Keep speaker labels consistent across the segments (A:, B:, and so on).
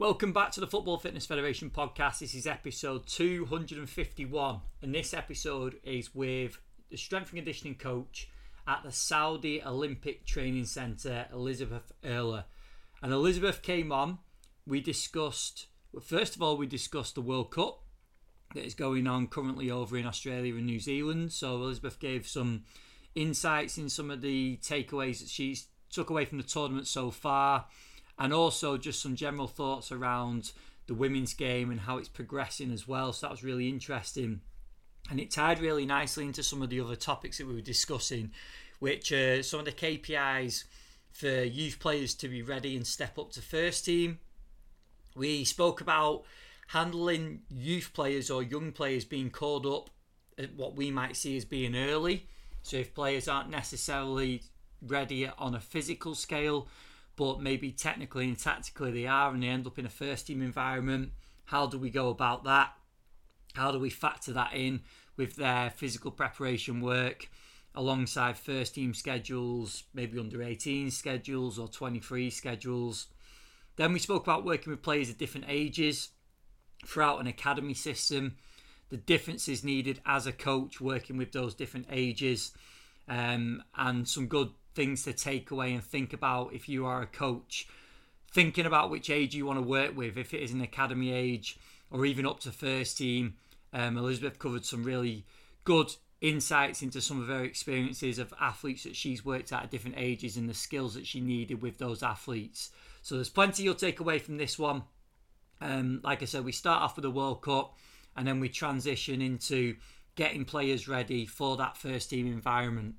A: Welcome back to the Football Fitness Federation podcast. This is episode 251, and this episode is with the strength and conditioning coach at the Saudi Olympic Training Centre, Elisabeth Oehler. And Elisabeth came on. We discussed, first of all, we discussed the World Cup that is going on currently over in Australia and New Zealand. So Elisabeth gave some insights in some of the takeaways that she's took away from the tournament so far and also just some general thoughts around the women's game and how it's progressing as well. So that was really interesting. And it tied really nicely into some of the other topics that we were discussing, which are some of the KPIs for youth players to be ready and step up to first team. We spoke about handling youth players or young players being called up at what we might see as being early. So if players aren't necessarily ready on a physical scale, but maybe technically and tactically they are and they end up in a first team environment. How do we go about that? How do we factor that in with their physical preparation work alongside first team schedules, maybe under 18 schedules or 23 schedules? Then we spoke about working with players of different ages throughout an academy system, the differences needed as a coach working with those different ages, um, and some good things to take away and think about if you are a coach, thinking about which age you want to work with, if it is an academy age or even up to first team. Um, Elisabeth covered some really good insights into some of her experiences of athletes that she's worked at at different ages and the skills that she needed with those athletes. So there's plenty you'll take away from this one. Um, like I said, we start off with the World Cup and then we transition into getting players ready for that first team environment.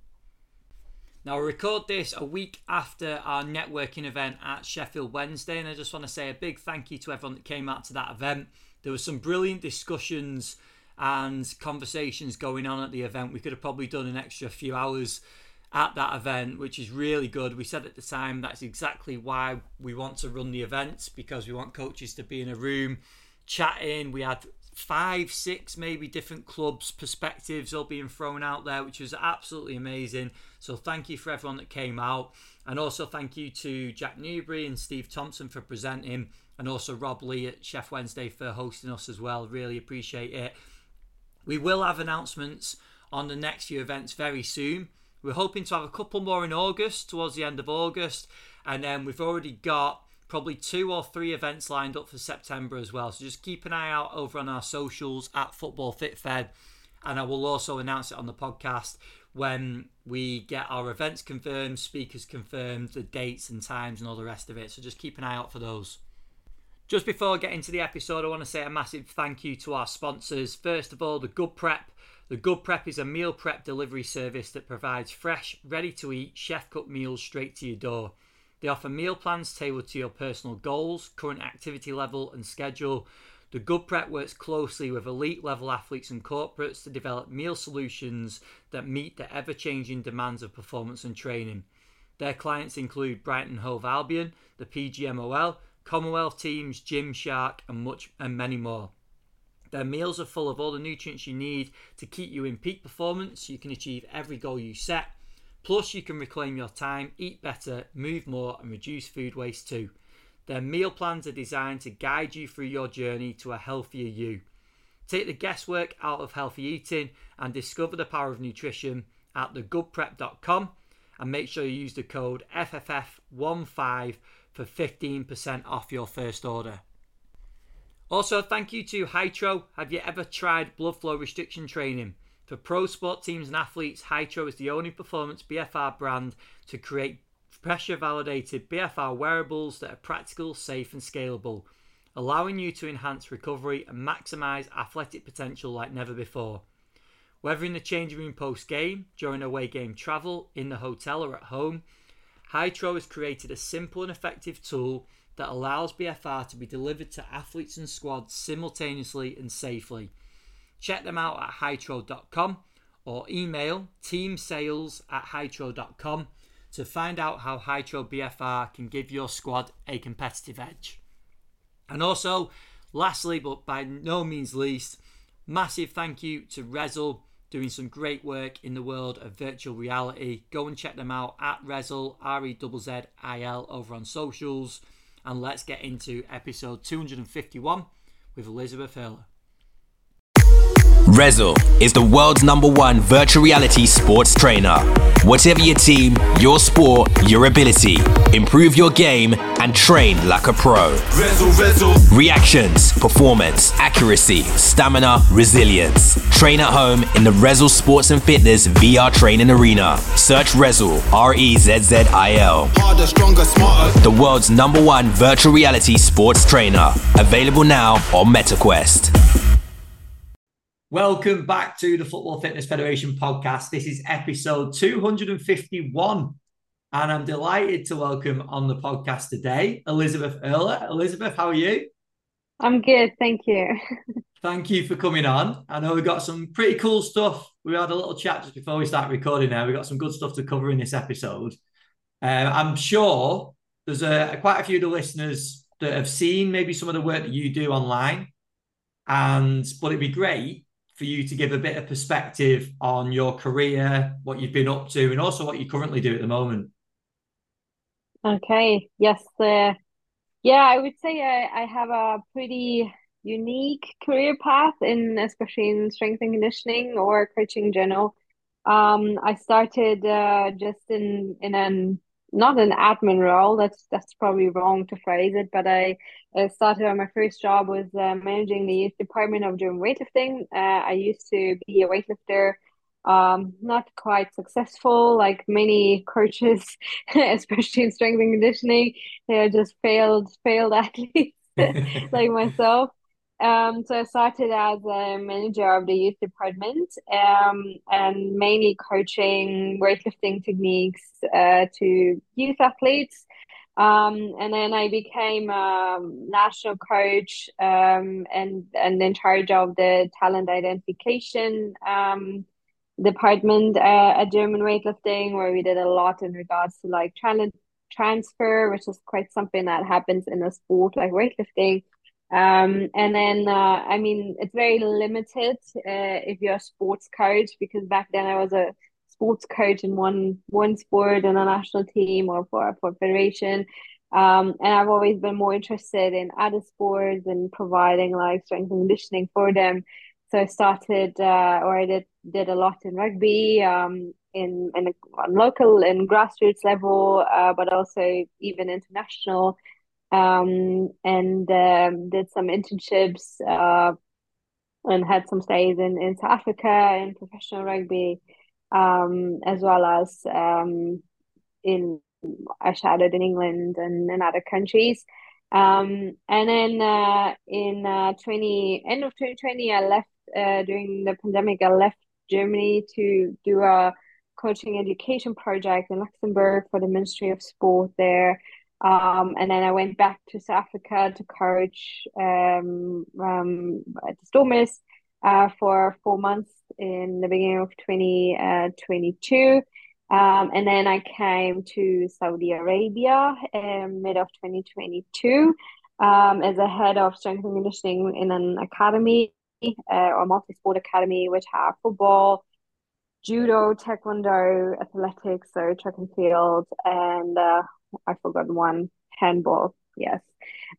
A: Now, I record this a week after our networking event at Sheffield Wednesday, and I just want to say a big thank you to everyone that came out to that event. There were some brilliant discussions and conversations going on at the event. We could have probably done an extra few hours at that event, which is really good. We said at the time that's exactly why we want to run the events because we want coaches to be in a room chatting. We had five, six, maybe different clubs' perspectives all being thrown out there, which was absolutely amazing. So thank you for everyone that came out, and also thank you to Jack Newbury and Steve Thompson for presenting, and also Rob Lee at Sheff Wednesday for hosting us as well. Really appreciate it. We will have announcements on the next few events very soon. We're hoping to have a couple more in August, towards the end of August, and then we've already got probably two or three events lined up for September as well. So just keep an eye out over on our socials at Football Fit Fed, and I will also announce it on the podcast when we get our events confirmed, speakers confirmed, the dates and times, and all the rest of it. So just keep an eye out for those. Just before I get into the episode, I want to say a massive thank you to our sponsors. First of all, the Good Prep. The Good Prep is a meal prep delivery service that provides fresh, ready to eat, chef cooked meals straight to your door. They offer meal plans tailored to your personal goals, current activity level, and schedule. The Good Prep works closely with elite level athletes and corporates to develop meal solutions that meet the ever changing demands of performance and training. Their clients include Brighton Hove Albion, the PGMOL, Commonwealth teams, Gymshark, and much and many more. Their meals are full of all the nutrients you need to keep you in peak performance so you can achieve every goal you set Plus, you can reclaim your time, eat better, move more, and reduce food waste too. Their meal plans are designed to guide you through your journey to a healthier you. Take the guesswork out of healthy eating and discover the power of nutrition at thegoodprep.com and make sure you use the code FFF15 for 15% off your first order. Also, thank you to Hytro. Have you ever tried blood flow restriction training? For pro sport teams and athletes, Hytro is the only performance BFR brand to create pressure validated BFR wearables that are practical, safe, and scalable, allowing you to enhance recovery and maximize athletic potential like never before. Whether in the changing room post game, during away game travel, in the hotel, or at home, Hytro has created a simple and effective tool that allows BFR to be delivered to athletes and squads simultaneously and safely. Check them out at hytro.com or email teamsales at hytro.com to find out how Hytro BFR can give your squad a competitive edge. And also, lastly, but by no means least, massive thank you to Rezzil doing some great work in the world of virtual reality. Go and check them out at Rezzil, R E Z Z I L, over on socials. and let's get into episode 251 with Elisabeth Oehler.
B: Rezzil is the world's number one virtual reality sports trainer. Whatever your team, your sport, your ability, improve your game and train like a pro. Rezzil, Rezzil. Reactions, performance, accuracy, stamina, resilience. Train at home in the Rezzil Sports and Fitness VR training arena. Search Rezzil, R E Z Z I L. Harder, stronger, smarter. The world's number one virtual reality sports trainer. Available now on MetaQuest.
A: Welcome back to the Football Fitness Federation podcast. This is episode 251, and I'm delighted to welcome on the podcast today Elisabeth Oehler. Elisabeth, how are you?
C: I'm good, thank you.
A: Thank you for coming on. I know we've got some pretty cool stuff. We had a little chat just before we start recording now. We've got some good stuff to cover in this episode. Uh, I'm sure there's a, quite a few of the listeners that have seen maybe some of the work that you do online. And but it'd be great for you to give a bit of perspective on your career, what you've been up to, and also what you currently do at the moment.
C: Okay. Yes. Uh, yeah, I would say I, I have a pretty unique career path in especially in strength and conditioning or coaching in general. Um, I started uh, just in in an not an admin role. That's that's probably wrong to phrase it, but I, I started on my first job was uh, managing the youth department of doing weightlifting. Uh, I used to be a weightlifter, um, not quite successful like many coaches, especially in strength and conditioning. They are just failed failed athletes like myself. Um, so I started as a manager of the youth department um, and mainly coaching weightlifting techniques uh, to youth athletes. Um, and then I became a national coach um, and, and in charge of the talent identification um, department uh, at German weightlifting, where we did a lot in regards to like talent transfer, which is quite something that happens in a sport like weightlifting um, and then, uh, I mean, it's very limited uh, if you're a sports coach because back then I was a sports coach in one one sport in a national team or for for federation. Um, and I've always been more interested in other sports and providing like strength and conditioning for them. So I started, uh, or I did did a lot in rugby, um, in in a, on local and grassroots level, uh, but also even international um, and um, did some internships uh, and had some stays in, in South Africa in professional rugby, um, as well as um, in I shadowed in England and in other countries. Um, and then uh, in uh, 20 end of 2020, I left uh, during the pandemic. I left Germany to do a coaching education project in Luxembourg for the Ministry of Sport there. Um, and then I went back to South Africa to coach um, um, at the Stormers uh, for four months in the beginning of 2022. Uh, um, and then I came to Saudi Arabia in mid of 2022 um, as a head of strength and conditioning in an academy uh, or multi-sport academy, which have football, judo, taekwondo, athletics, so track and field, and uh, I forgot one handball. Yes.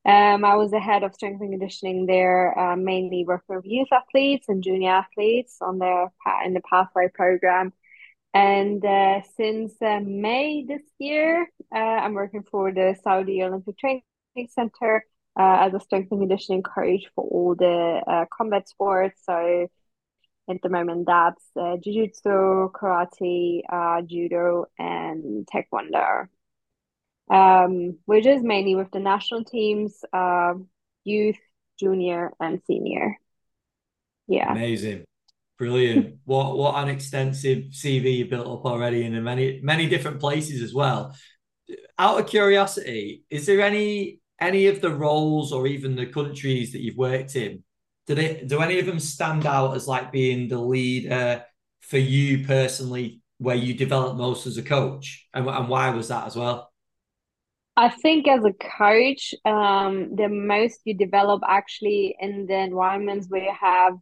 C: Um, I was the head of strength and conditioning there, uh, mainly working with youth athletes and junior athletes on their in the pathway program. And uh, since uh, May this year, uh, I'm working for the Saudi Olympic Training Center uh, as a strength and conditioning coach for all the uh, combat sports. So at the moment, that's jiu-jitsu, karate, judo, and taekwondo um, which is mainly with the national teams, uh, youth, junior, and senior. Yeah.
A: Amazing. Brilliant. what what an extensive CV you built up already in many many different places as well. Out of curiosity, is there any any of the roles or even the countries that you've worked in? Do they do any of them stand out as like being the leader for you personally, where you developed most as a coach, and, and why was that as well?
C: I think as a coach, um, the most you develop actually in the environments where you have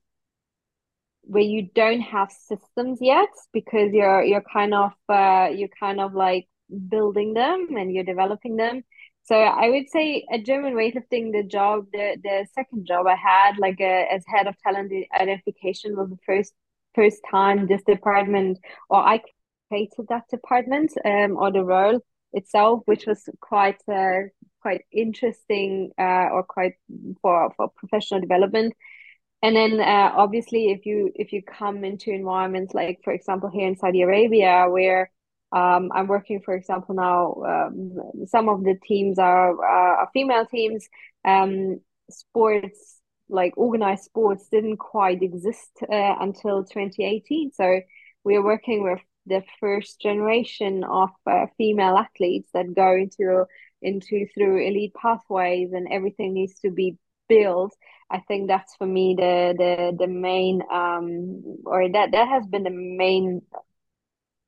C: where you don't have systems yet because you're you're kind of uh, you're kind of like building them and you're developing them. So I would say at German weightlifting, the job, the the second job I had, like a, uh, as head of talent identification, was the first first time this department or I created that department um, or the role itself, which was quite uh, quite interesting uh, or quite for for professional development. And then uh, obviously, if you if you come into environments like, for example, here in Saudi Arabia, where um, I'm working, for example, now. Um, some of the teams are, are female teams. Um, sports like organized sports didn't quite exist uh, until 2018. So we are working with the first generation of uh, female athletes that go into into through elite pathways, and everything needs to be built. I think that's for me the the the main um or that that has been the main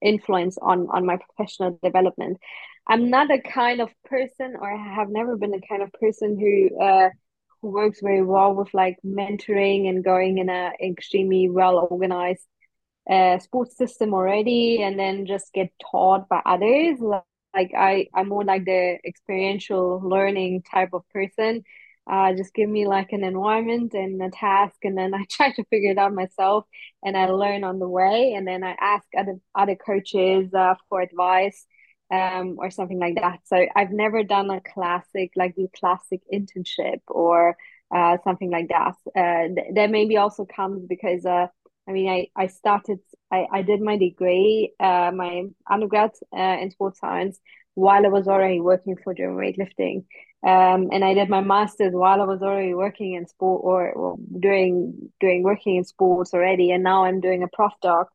C: influence on on my professional development. I'm not a kind of person, or I have never been the kind of person who uh, who works very well with like mentoring and going in a extremely well organized uh, sports system already, and then just get taught by others. Like I, I'm more like the experiential learning type of person. Uh, just give me like an environment and a task and then i try to figure it out myself and i learn on the way and then i ask other other coaches uh, for advice um, or something like that. So i've never done a classic like the classic internship or uh, something like that. Uh, th- that maybe also comes because uh, i mean i i started i, I did my degree uh, my undergrad uh, in sports science while i was already working for german weightlifting um, and I did my master's while I was already working in sport or, or doing doing working in sports already, and now I'm doing a prof doc,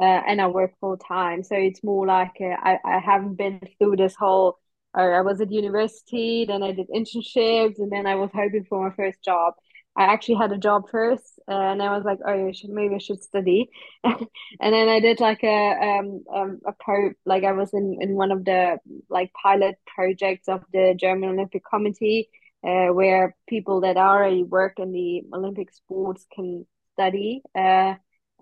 C: uh, and I work full time. So it's more like uh, I I haven't been through this whole. I was at university, then I did internships, and then I was hoping for my first job. I actually had a job first, uh, and I was like, "Oh, should, maybe I should study." and then I did like a um, um a pro like I was in in one of the like pilot projects of the German Olympic Committee, uh, where people that already work in the Olympic sports can study uh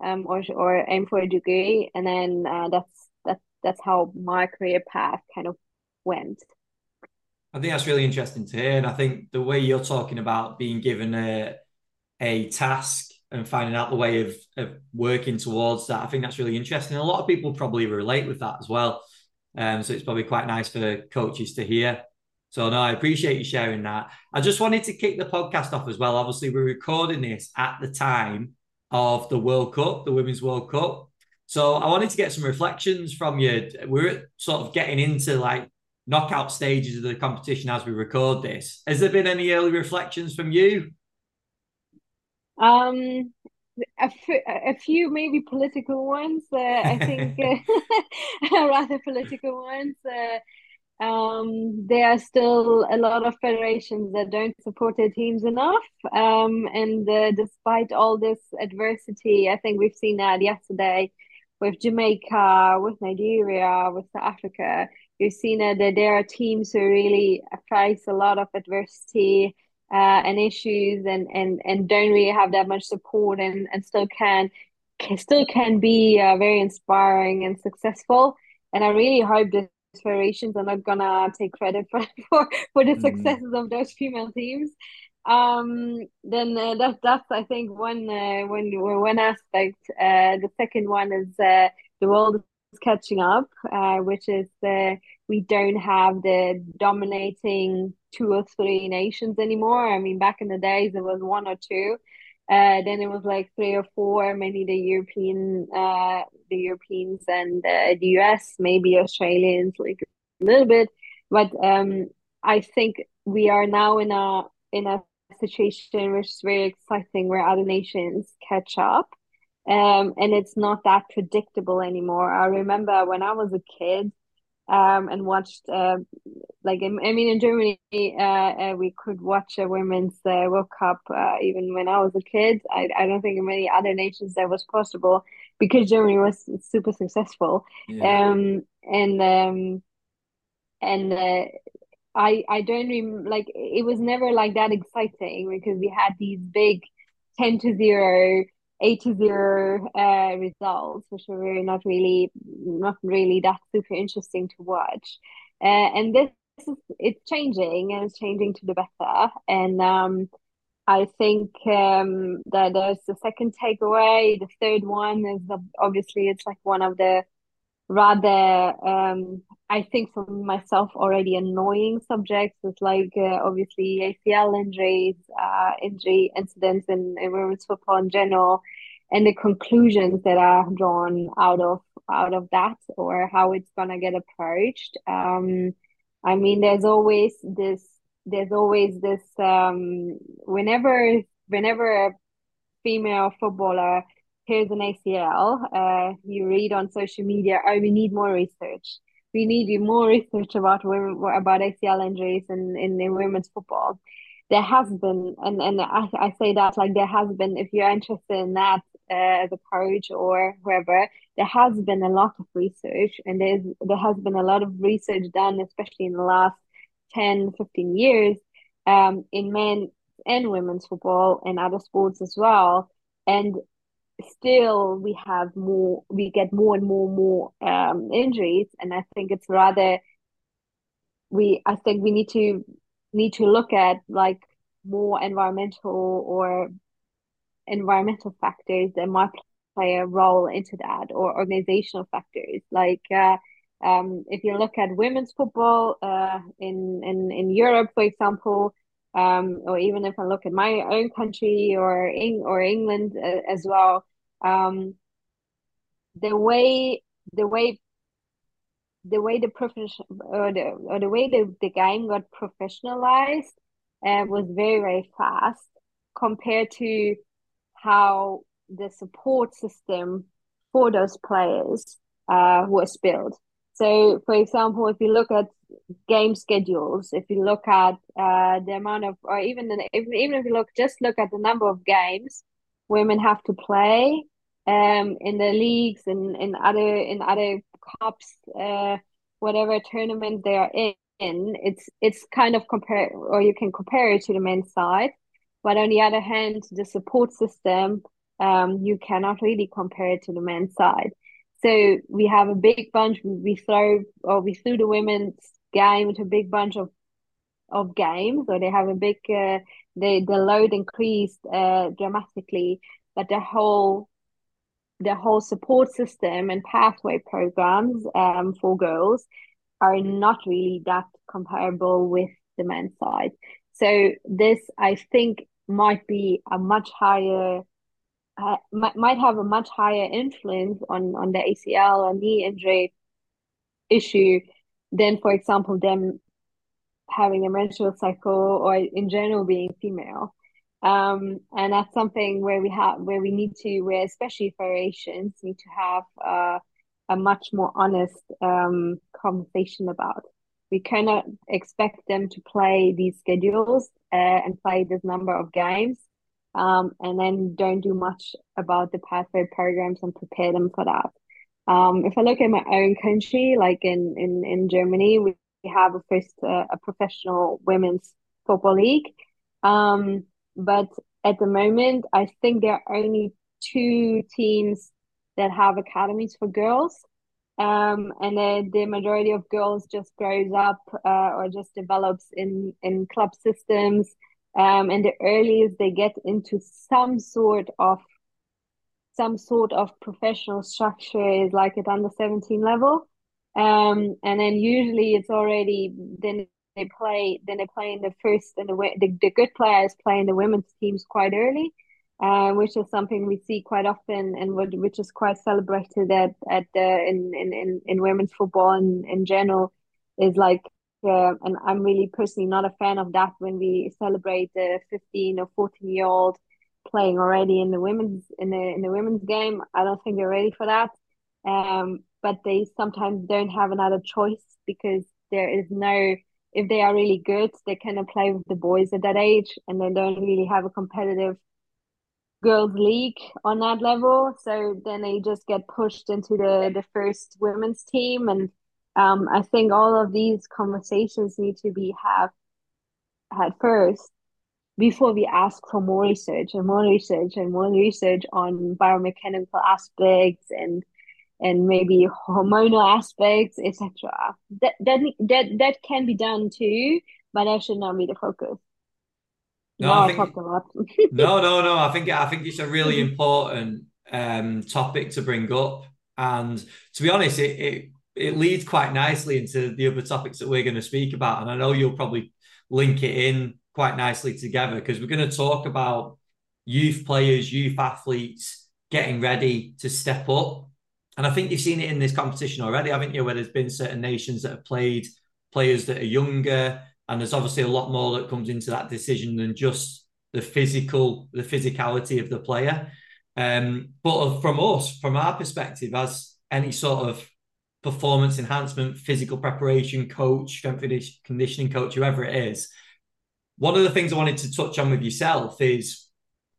C: um or or aim for a degree, and then uh, that's that's that's how my career path kind of went.
D: I think that's really interesting to hear. And I think the way you're talking about being given a, a task and finding out the way of, of working towards that, I think that's really interesting. A lot of people probably relate with that as well. Um, so it's probably quite nice for coaches to hear. So no, I appreciate you sharing that. I just wanted to kick the podcast off as well. Obviously, we're recording this at the time of the World Cup, the Women's World Cup. So I wanted to get some reflections from you. We're sort of getting into like knockout stages of the competition as we record this. Has there been any early reflections from you?
C: Um, a, f- a few maybe political ones. Uh, I think uh, rather political ones. Uh, um, there are still a lot of federations that don't support their teams enough. Um, and uh, despite all this adversity, I think we've seen that yesterday with Jamaica, with Nigeria, with South Africa you've seen that there are teams who really face a lot of adversity uh, and issues and, and, and don't really have that much support and, and still can, can still can be uh, very inspiring and successful. And I really hope the federations are not gonna take credit for for, for the mm. successes of those female teams. Um, then uh, that that's I think one uh, one one aspect. Uh, the second one is uh, the world catching up, uh, which is the we don't have the dominating two or three nations anymore. I mean, back in the days it was one or two. Uh, then it was like three or four, maybe the European, uh, the Europeans and uh, the US, maybe Australians, like a little bit. But um, I think we are now in a in a situation which is very exciting, where other nations catch up um, and it's not that predictable anymore. I remember when I was a kid um, and watched, uh, like, I mean, in Germany, uh, uh, we could watch a women's uh, World Cup uh, even when I was a kid. I, I don't think in many other nations that was possible because Germany was super successful. Yeah. Um, and um, and uh, I I don't rem- like it was never like that exciting because we had these big ten to zero 80 zero uh, results, which were not really not really that super interesting to watch. Uh, and this is it's changing and it's changing to the better. And um, I think um, that there's the second takeaway. The third one is obviously it's like one of the rather um, I think for myself already annoying subjects is like uh, obviously ACL injuries, uh, injury incidents in, in women's football in general, and the conclusions that are drawn out of out of that or how it's gonna get approached. Um, I mean, there's always this. There's always this. Um, whenever whenever a female footballer here's an ACL, uh, you read on social media, oh, we need more research. We need more research about women, about ACL injuries in, in, in women's football. There has been, and, and I, I say that like there has been, if you're interested in that uh, as a coach or whoever, there has been a lot of research and there's, there has been a lot of research done, especially in the last 10, 15 years um, in men and women's football and other sports as well. And still we have more we get more and more and more um, injuries. And i think it's rather we i think we need to need to look at like more environmental or environmental factors that might play a role into that or organizational factors. Like uh, um, if you look at women's football uh, in, in in Europe, for example, um, or even if I look at my own country or in, or England uh, as well, um, the way the way the way the profession or the or the way the, the game got professionalized uh, was very very fast compared to how the support system for those players uh, was built. So, for example, if you look at game schedules, if you look at uh, the amount of, or even the, even if you look just look at the number of games women have to play um, in the leagues and in other in other cups, uh, whatever tournament they are in, it's it's kind of compare or you can compare it to the men's side. But on the other hand, the support system, um, you cannot really compare it to the men's side. So we have a big bunch. We throw or we threw the women's game into a big bunch of of games, or they have a big uh, the the load increased uh, dramatically, but the whole the whole support system and pathway programs um, for girls are not really that comparable with the men's side. So this, I think, might be a much higher, uh, might, might have a much higher influence on on the ACL or knee injury issue than, for example, them having a menstrual cycle or in general being female um, and that's something where we have where we need to where especially federations need to have uh, a much more honest um, conversation about. We cannot expect them to play these schedules uh, and play this number of games um, and then don't do much about the pathway programs and prepare them for that. Um, if i look at my own country like in in, in germany we have a first uh, a professional women's football league. Um, but at the moment, I think there are only two teams that have academies for girls. Um, and then the majority of girls just grows up uh, or just develops in, in club systems. Um, and the earliest they get into some sort of some sort of professional structure is like at under 17 level. Um, and then usually it's already then they play then they play in the first and the the, the good players play in the women's teams quite early, uh, which is something we see quite often and what, which is quite celebrated at at the in in in, in women's football in, in general is like uh, and I'm really personally not a fan of that when we celebrate the 15 or 14 year old playing already in the women's in the in the women's game. I don't think they're ready for that. Um, but they sometimes don't have another choice because there is no if they are really good, they can play with the boys at that age, and they don't really have a competitive girls league on that level. So then they just get pushed into the the first women's team, and um, I think all of these conversations need to be have had first before we ask for more research and more research and more research on biomechanical aspects and and maybe hormonal aspects, etc. That that that that can be done too, but that should not be the focus.
A: No, no I, think, I talked a lot. no, no, no. I think I think it's a really important um, topic to bring up, and to be honest, it, it it leads quite nicely into the other topics that we're going to speak about, and I know you'll probably link it in quite nicely together because we're going to talk about youth players, youth athletes getting ready to step up and I think you've seen it in this competition already, haven't you? Where there's been certain nations that have played players that are younger, and there's obviously a lot more that comes into that decision than just the physical, the physicality of the player. Um, but from us, from our perspective, as any sort of performance enhancement, physical preparation coach, strength conditioning coach, whoever it is, one of the things I wanted to touch on with yourself is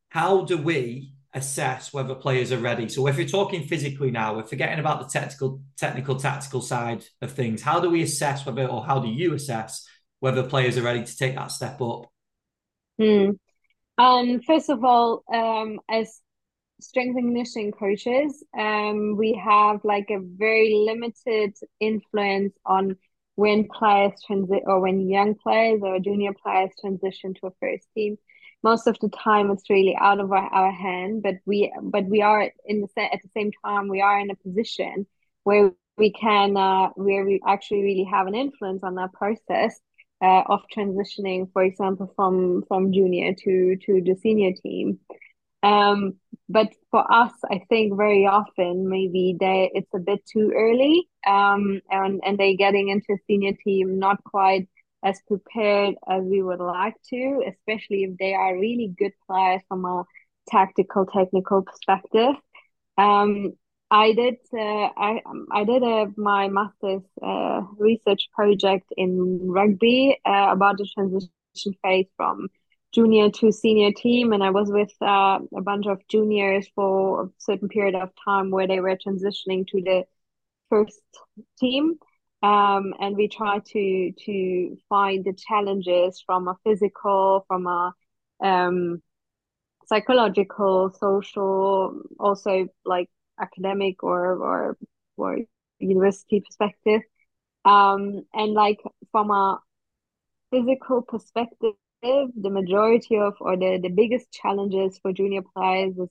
A: how do we assess whether players are ready. So if you're talking physically now, we're forgetting about the technical, technical, tactical side of things. How do we assess whether, or how do you assess whether players are ready to take that step up?
C: Hmm. Um, first of all, um, as strength and conditioning coaches, um, we have like a very limited influence on when players transit or when young players or junior players transition to a first team most of the time it's really out of our, our hand but we but we are in the at the same time we are in a position where we can uh, where we actually really have an influence on that process uh, of transitioning for example from from junior to to the senior team. Um but for us i think very often maybe they it's a bit too early um and and they getting into senior team not quite as prepared as we would like to, especially if they are really good players from a tactical, technical perspective. Um, I did uh, I I did my master's uh, research project in rugby uh, about the transition phase from junior to senior team, and I was with uh, a bunch of juniors for a certain period of time where they were transitioning to the first team um, and we try to to find the challenges from a physical, from a um, psychological, social, also like academic or or or university perspective, um, and like from a physical perspective, the majority of or the the biggest challenges for junior players is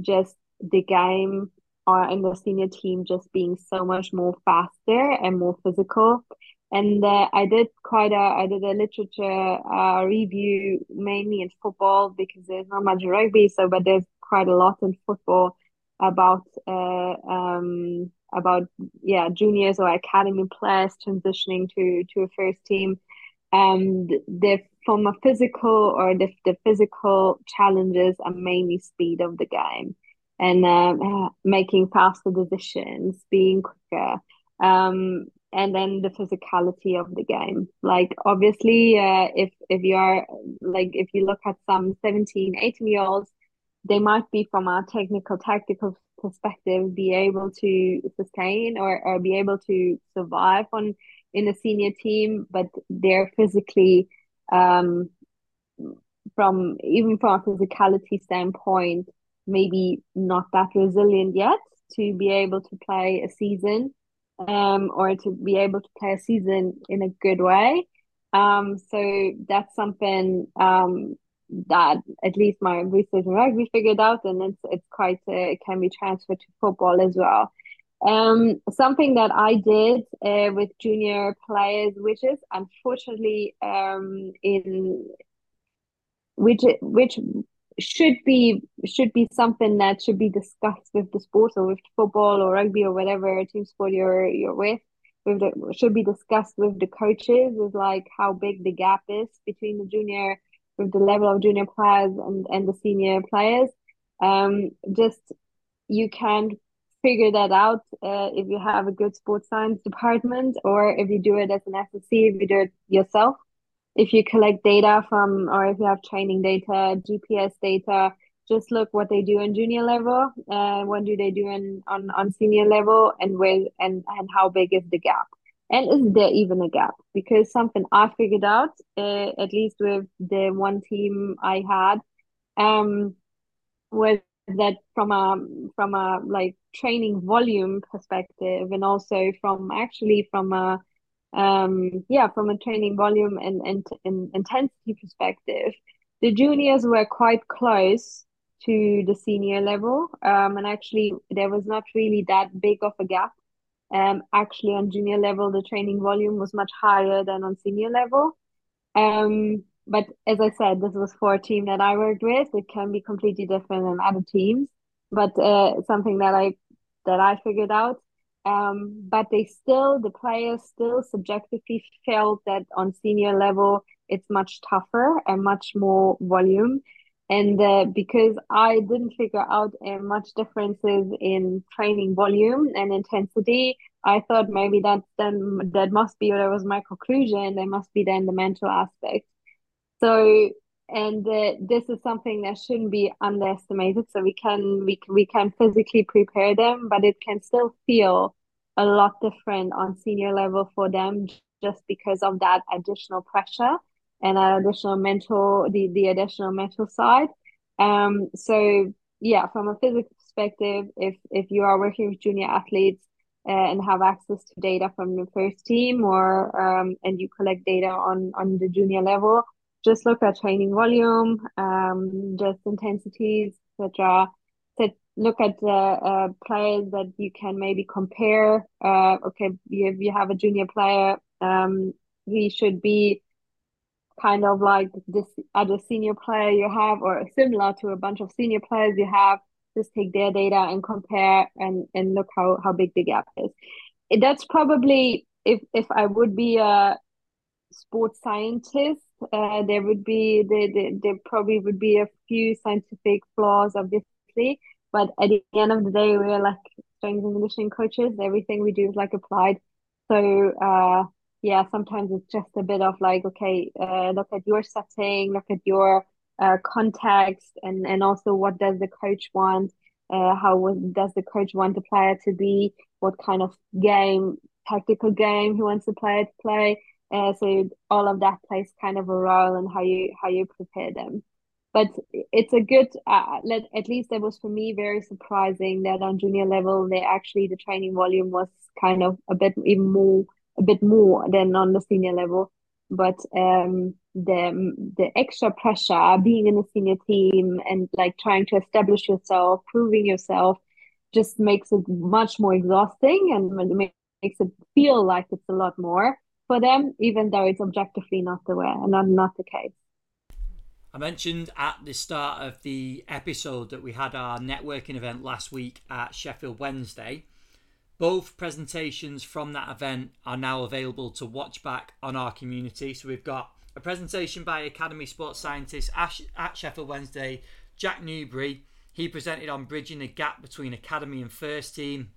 C: just the game are in the senior team just being so much more faster and more physical. And uh, I did quite a I did a literature uh, review mainly in football because there's not much rugby, so but there's quite a lot in football about uh, um about yeah juniors or academy players transitioning to to a first team. And the from a physical or the the physical challenges are mainly speed of the game and uh, making faster decisions, being quicker, um, and then the physicality of the game. Like obviously, uh, if if you are like if you look at some 17, 18 year olds, they might be from a technical, tactical perspective be able to sustain or, or be able to survive on in a senior team, but they're physically um, from even from a physicality standpoint maybe not that resilient yet to be able to play a season um, or to be able to play a season in a good way. Um, so that's something um, that at least my research in rugby figured out, and it's it's quite uh, can be transferred to football as well. Um, something that I did uh, with junior players, which is unfortunately um, in which which should be should be something that should be discussed with the sport or with football or rugby or whatever team sport you're you're with. With the, should be discussed with the coaches is like how big the gap is between the junior with the level of junior players and, and the senior players. Um just you can figure that out uh, if you have a good sports science department or if you do it as an SSC if you do it yourself if you collect data from or if you have training data gps data just look what they do in junior level and uh, what do they do in on, on senior level and where and and how big is the gap. And is there even a gap? Because something i figured out uh, at least with the one team i had um was that from a from a like training volume perspective and also from actually from a um yeah from a training volume and, and, and intensity perspective the juniors were quite close to the senior level um and actually there was not really that big of a gap um actually on junior level the training volume was much higher than on senior level um but as I said, this was for a team that I worked with. It can be completely different in other teams, but uh, something that I that I figured out. Um, but they still, the players still subjectively felt that on senior level it's much tougher and much more volume. And uh, because I didn't figure out uh, much differences in training volume and intensity, I thought maybe that then that must be, or that was my conclusion. There must be then the mental aspect. So, and this is something that shouldn't be underestimated. So we can we we can physically prepare them, but it can still feel a lot different on senior level for them just because of that additional pressure and additional mental the the additional mental side. Um. So yeah, from a physical perspective, if if you are working with junior athletes uh, and have access to data from the first team or um, and you collect data on on the junior level just look at training volume, um, just intensities, etc. Look at the uh, players that you can maybe compare. Uh, okay, if you have a junior player, um, he should be kind of like this other senior player you have, or similar to a bunch of senior players you have. Just take their data and compare, and and look how how big the gap is. That's probably if if I would be a sports scientist uh, there would be there, there, there probably would be a few scientific flaws obviously but at the end of the day we're like strength and conditioning coaches. Everything we do is like applied. So uh yeah sometimes it's just a bit of like okay uh, look at your setting look at your uh, context and and also what does the coach want? Uh, how does the coach want the player to be? What kind of game tactical game he wants the player to play uh, so all of that plays kind of a role in how you how you prepare them. But it's a good, uh, at least it was for me very surprising that on junior level, they actually the training volume was kind of a bit even more a bit more than on the senior level. But um, the the extra pressure being in a senior team and like trying to establish yourself, proving yourself, just makes it much more exhausting and makes it feel like it's a lot more for them, even though it's objectively not the way and not, not the case.
A: I mentioned at the start of the episode that we had our networking event last week at Sheffield Wednesday. Both presentations from that event are now available to watch back on our community. So we've got a presentation by Academy Sports Scientist at Sheffield Wednesday, Jack Newbury. He presented on bridging the gap between academy and first team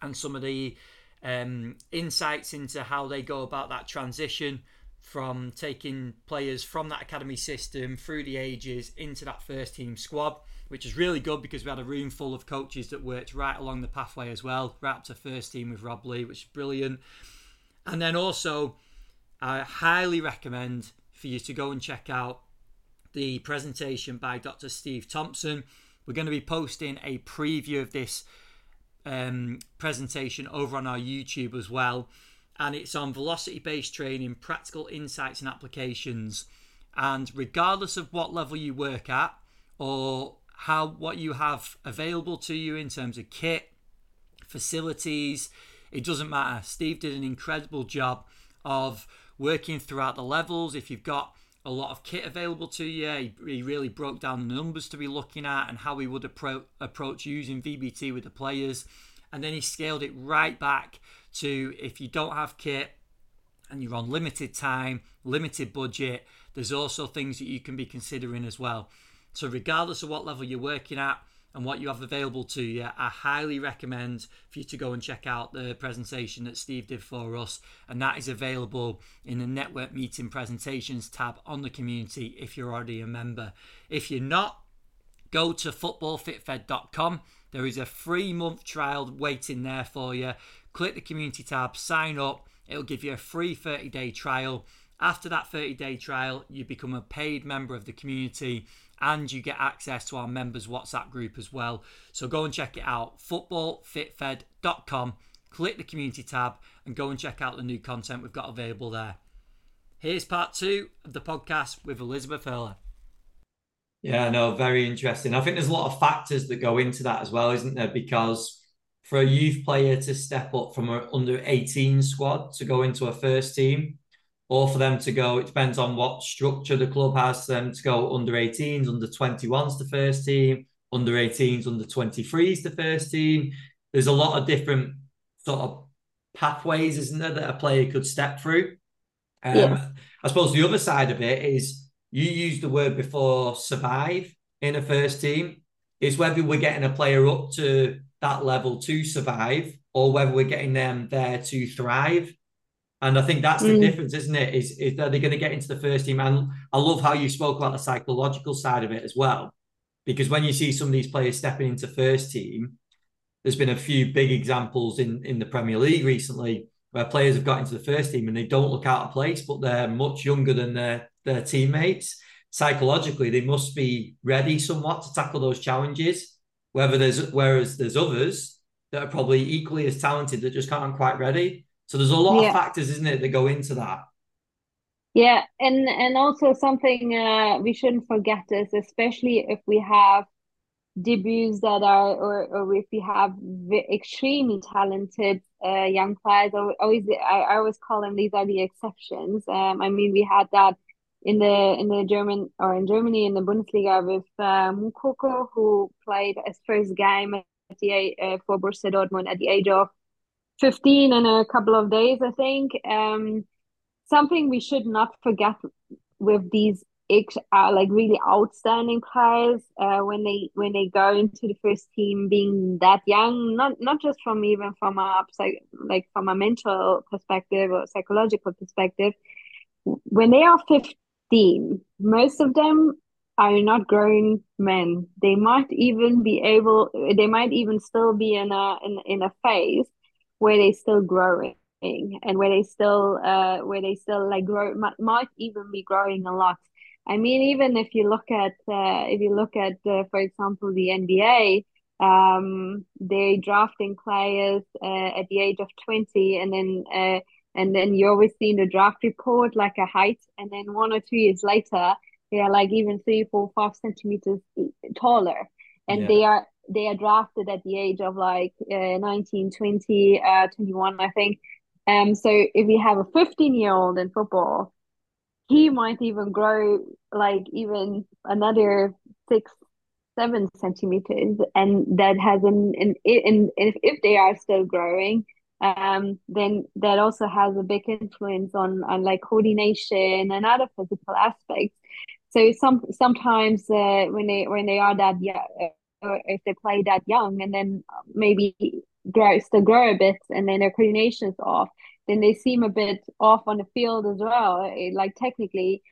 A: and some of the um, insights into how they go about that transition from taking players from that academy system through the ages into that first team squad, which is really good because we had a room full of coaches that worked right along the pathway as well, right up to first team with Rob Lee, which is brilliant. And then also, I highly recommend for you to go and check out the presentation by Dr. Steve Thompson. We're going to be posting a preview of this um, presentation over on our YouTube as well. And it's on velocity based training, practical insights and applications. And regardless of what level you work at or how what you have available to you in terms of kit, facilities, it doesn't matter. Steve did an incredible job of working throughout the levels. If you've got a lot of kit available to you. He, he, really broke down the numbers to be looking at and how he would appro- approach using VBT with the players. And then he scaled it right back to if you don't have kit and you're on limited time, limited budget, there's also things that you can be considering as well. So, regardless of what level you're working at, and what you have available to you, I highly recommend for you to go and check out the presentation that Steve did for us. And that is available in the network meeting presentations tab on the community if you're already a member. If you're not, go to footballfitfed.com. There is a free month trial waiting there for you. Click the community tab, sign up. It'll give you a free 30 day trial
E: After that 30 day trial, you become a paid member of the community and you get access to our members WhatsApp group as well. So go and check it out footballfitfed.com. Click the community tab and go and check out the new content we've got available there. Here's part two of the podcast with Elisabeth Oehler.
A: Yeah, no, very interesting. I think there's a lot of factors that go into that as well, isn't there? Because for a youth player to step up from an under 18 squad to go into a first team, or for them to go, it depends on what structure the club has, for them to go under 18s, under 21s the first team, under 18s, under 23s the first team. There's a lot of different sort of pathways, isn't there, that a player could step through. Um, yeah. I suppose the other side of it is you used the word before survive in a first team. Is whether we're getting a player up to that level to survive or whether we're getting them there to thrive. And I think that's the mm. difference, isn't it? Is, is are they going to get into the first team? And I love how you spoke about the psychological side of it as well. Because when you see some of these players stepping into first team, there's been a few big examples in, in the Premier League recently where players have got into the first team and they don't look out of place, but they're much younger than their, their teammates. Psychologically, they must be ready somewhat to tackle those challenges. Whether there's whereas there's others that are probably equally as talented that just aren't quite ready. So there's a lot yeah. of factors, isn't it, that go into that.
C: Yeah, and and also something uh, we shouldn't forget is especially if we have debuts that are or, or if we have extremely talented uh, young players always I, I always call them these are the exceptions um i mean we had that in the in the german or in germany in the bundesliga with uh, Moukoko, who played his first game at the uh, for borussia dortmund at the age of 15 in a couple of days, I think. Um, something we should not forget with these uh, like really outstanding players uh, when they when they go into the first team being that young not not just from even from a like from a mental perspective or psychological perspective when they are 15 most of them are not grown men they might even be able they might even still be in a in, in a phase where they're still growing and where they still uh where they still like grow might, might even be growing a lot i mean even if you look at uh, if you look at uh, for example the nba um they drafting players uh, at the age of 20 and then uh and then you always see in the draft report like a height and then one or two years later they are like even three four five centimeters taller and yeah. they are they are drafted at the age of like uh, 19 20 uh, 21 i think. Um so if you have a 15 year old in football he might even grow like even another six seven centimeters and that has an, an, an if, if they are still growing um then that also has a big influence on on like coordination and other physical aspects. So some sometimes uh, when they when they are that yeah or if they play that young and then maybe grow still grow a bit and then their coordination's off then they seem a bit off on the field as well eh, like technically.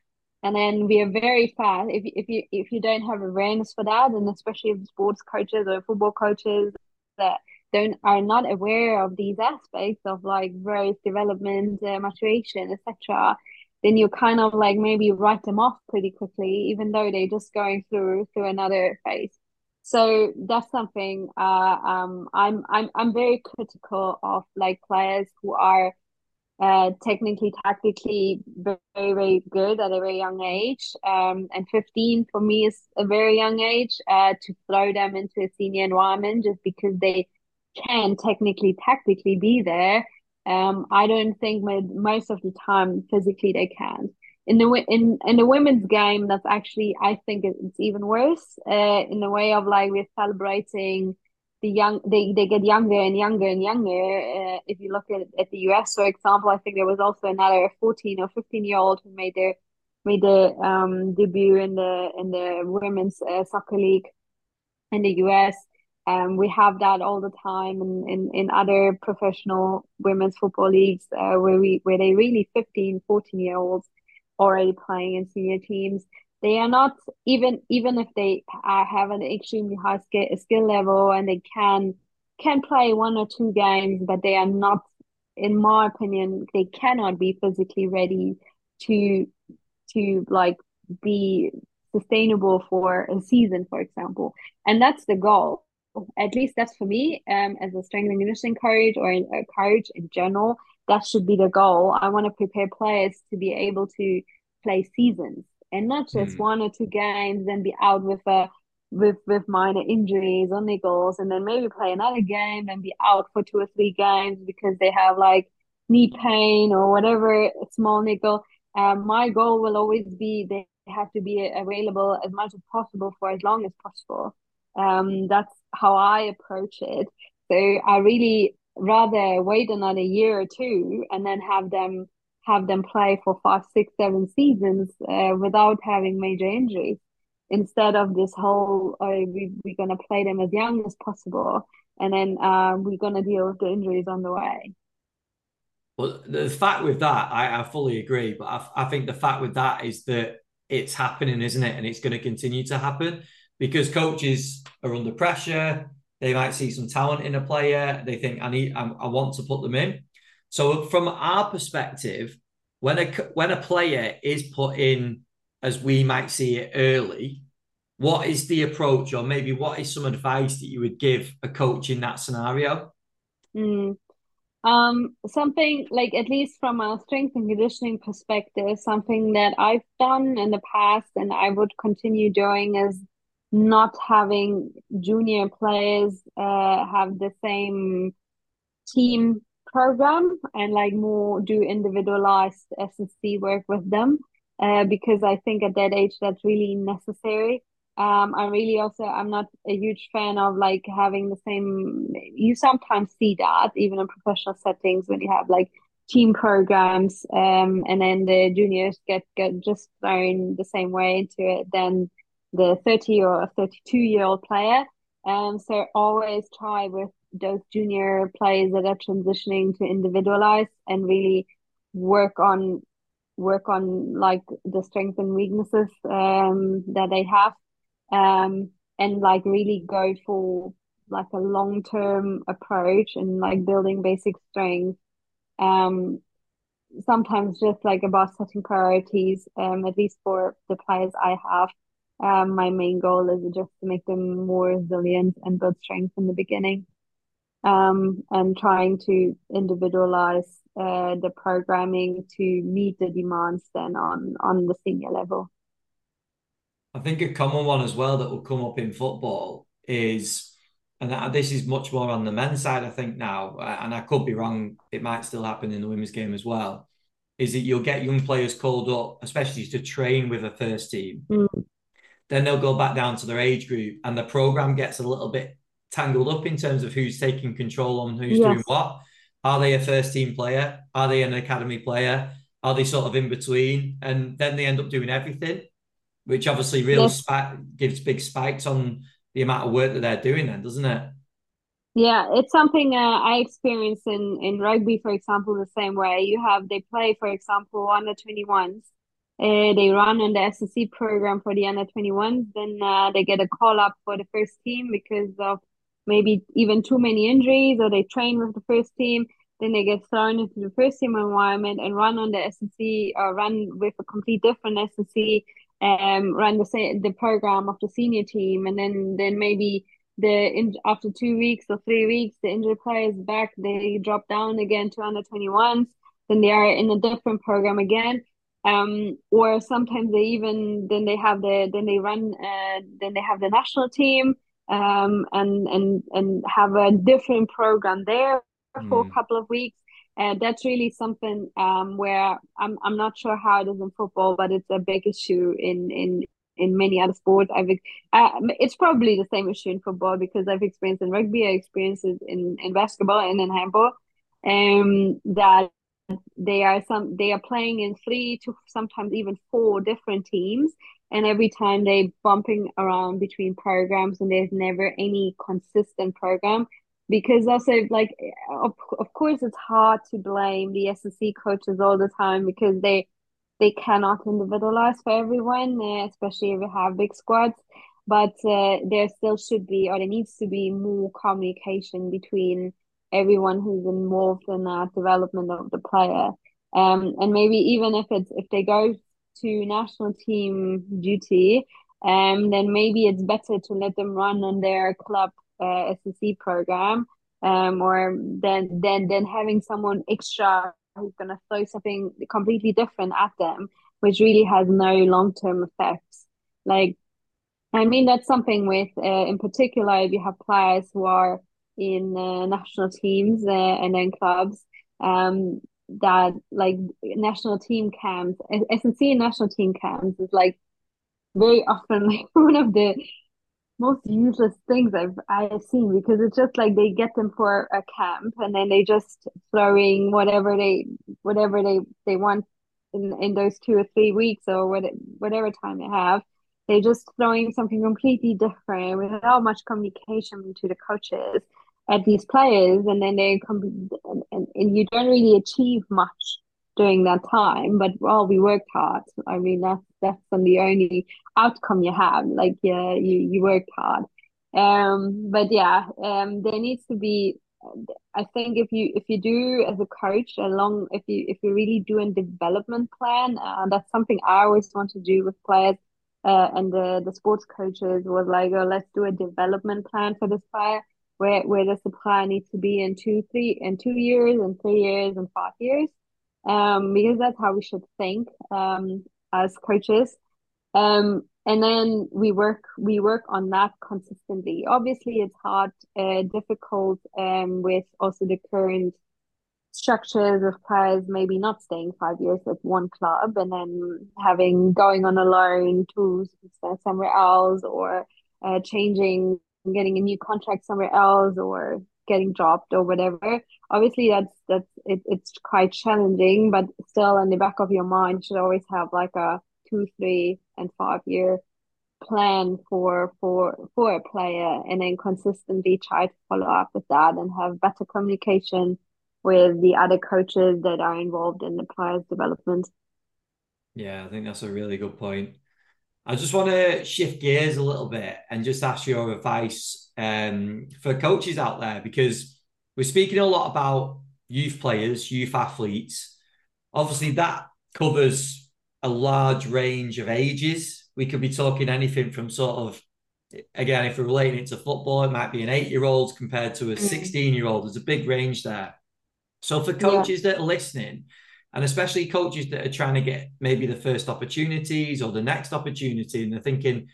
C: And then we are very fast. If, if you if you don't have awareness for that and especially if sports coaches or football coaches that don't are not aware of these aspects of like growth development uh, maturation etc then you kind of like maybe write them off pretty quickly even though they're just going through through another phase so that's something uh, um, I'm I'm I'm very critical of like players who are uh, technically tactically very very good at a very young age. Um, and 15 for me is a very young age uh, to throw them into a senior environment just because they can technically tactically be there. Um, I don't think most of the time physically they can in the in in the women's game that's actually i think it's even worse uh, in the way of like we're celebrating the young they, they get younger and younger and younger uh, if you look at, at the us for example i think there was also another 14 or 15 year old who made their made the um, debut in the in the women's uh, soccer league in the us um, we have that all the time in, in, in other professional women's football leagues uh, where we where they really 15 14 year olds already playing in senior teams. They are not even even if they have an extremely high skill, skill level and they can can play one or two games, but they are not, in my opinion, they cannot be physically ready to to like be sustainable for a season, for example. And that's the goal. At least that's for me, um, as a strength and conditioning coach or a coach in general. That should be the goal. I want to prepare players to be able to play seasons and not just mm. one or two games, then be out with a with with minor injuries or niggles, and then maybe play another game and be out for two or three games because they have like knee pain or whatever small niggle. Um, my goal will always be they have to be available as much as possible for as long as possible. Um, that's how I approach it. So I really rather wait another year or two and then have them have them play for five, six, seven seasons uh, without having major injuries. Instead of this whole uh, we, we're going to play them as young as possible and then uh, we're going to deal with the injuries on the way.
A: Well the fact with that i, I fully agree but I, I think the fact with that is that it's happening isn't it? And it's going to continue to happen because coaches are under pressure they might see some talent in a player they think i need I, I want to put them in so from our perspective when a when a player is put in as we might see it early, what is the approach, or maybe what is some advice that you would give a coach in that scenario?
C: Mm. Um, something like at least from a strength and conditioning perspective, something that I've done in the past and I would continue doing is not having junior players uh, have the same team program and like more do individualized S&C work with them uh, because I think at that age that's really necessary. Um, I really also I'm not a huge fan of like having the same. You sometimes see that even in professional settings when you have like team programs, um, and then the juniors get get just thrown the same way into it than the thirty or thirty two year old player. Um, so always try with those junior players that are transitioning to individualize and really work on work on like the strengths and weaknesses um, that they have. Um, and like really go for like a long term approach and like building basic strength. Um sometimes just like about setting priorities um at least for the players i have um my main goal is just to make them more resilient and build strength in the beginning um and trying to individualize uh, the programming to meet the demands then on on the senior level.
A: I think a common one as well that will come up in football is, and this is much more on the men's side, I think now, and I could be wrong. It might still happen in the women's game as well. Is that you'll get young players called up, especially to train with a first team. Mm. Then they'll go back down to their age group, and the program gets a little bit tangled up in terms of who's taking control on who's yes. doing what. Are they a first team player? Are they an academy player? Are they sort of in between? And then they end up doing everything, which obviously really yes. gives big spikes on the amount of work that they're doing, then, doesn't it?
C: Yeah, it's something uh, I experience in in rugby, for example, the same way. You have they play, for example, under twenty ones. Uh, they run on the S&C program for the under 21s. Then uh, they get a call up for the first team because of maybe even too many injuries or they train with the first team. Then they get thrown into the first team environment and run on the S&C or run with a complete different S&C um run the the program of the senior team. And then then maybe the in, after two weeks or three weeks the injured player is back. They drop down again to under 21s then they are in a different program again um or sometimes they even then they have the then they run uh then they have the national team um, and and and have a different program there mm. for a mm. couple of weeks. And that's really something um, where I'm I'm not sure how it is in football, but it's a big issue in in in many other sports. I've uh, it's probably the same issue in football because I've experienced in rugby, I experienced it in in basketball and in handball. Um, that they are some they are playing in three to sometimes even four different teams and every time they bumping around between programs and there's never any consistent program. Because also like of, of course it's hard to blame the S&C coaches all the time because they they cannot individualize for everyone uh, especially if you have big squads. But uh, there still should be or there needs to be more communication between everyone who's involved in that development of the player Um, and maybe even if it's if they go to national team duty, um, then maybe it's better to let them run on their club uh, S&C program, um, or then then then having someone extra who's gonna throw something completely different at them, which really has no long term effects. Like, I mean, that's something with uh, in particular if you have players who are in uh, national teams uh, and then clubs. Um, that like national team camps, S&C national team camps is like very often like one of the most useless things I've I've seen because it's just like they get them for a camp and then they just throwing whatever they whatever they they want in in those two or three weeks or what, whatever time they have. They're just throwing something completely different without much communication to the coaches at these players, and then they come and, and, you don't really achieve much during that time. But well, we worked hard. I mean, that's that's the only outcome you have. Like, yeah, you you worked hard. Um, but yeah, um, there needs to be. I think if you if you do as a coach along if you if you really do a development plan, uh, that's something I always want to do with players. Uh, and the the sports coaches was like, oh, let's do a development plan for this player. Where where the player need to be in two three in two years and three years and five years? um, because that's how we should think um, as coaches. Um, and then we work we work on that consistently. Obviously, it's hard, uh, difficult um, with also the current structures of players maybe not staying five years at one club and then having going on a loan to somewhere else or uh, changing getting a new contract somewhere else or getting dropped or whatever. Obviously that's that's it, it's quite challenging but still in the back of your mind you should always have like a two three and five year plan for for for a player and then consistently try to follow up with that and have better communication with the other coaches that are involved in the players development.
A: Yeah i think that's a really good point I just want to shift gears a little bit and just ask your advice um, for coaches out there because we're speaking a lot about youth players, youth athletes. Obviously, that covers a large range of ages. We could be talking anything from sort of, again, if we're relating it to football, it might be an eight year old compared to a mm. 16 year old. There's a big range there. So, for coaches yeah. that are listening, and especially coaches that are trying to get maybe the first opportunities or the next opportunity and they're thinking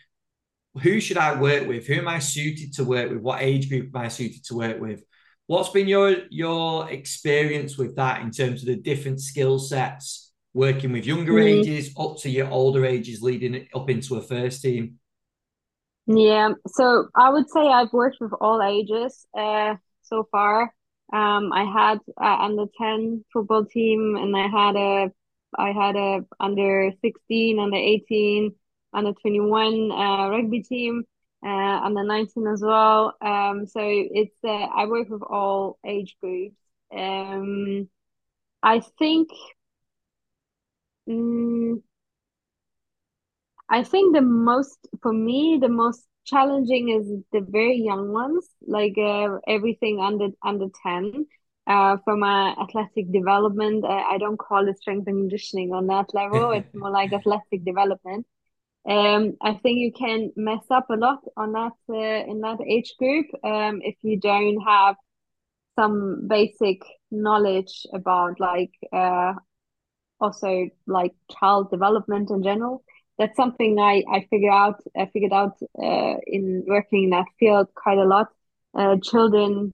A: who should i work with? Who am i suited to work with? What age group am i suited to work with? What's been your your experience with that in terms of the different skill sets working with younger mm-hmm. ages up to your older ages leading up into a first team?
C: Yeah so i would say i've worked with all ages uh, so far um, I had uh, under ten football team, and I had a I had a under sixteen, under eighteen, under twenty one uh, rugby team, uh, under nineteen as well. Um, so it's uh, I work with all age groups. Um, I think. Um, I think the most for me the most challenging is the very young ones, like uh, everything under under ten. Uh, for my athletic development, uh, I don't call it strength and conditioning on that level. it's more like athletic development. Um, I think you can mess up a lot on that uh, in that age group um, if you don't have some basic knowledge about like uh, also like child development in general that's something I I figure out I figured out uh, in working in that field quite a lot. Uh, children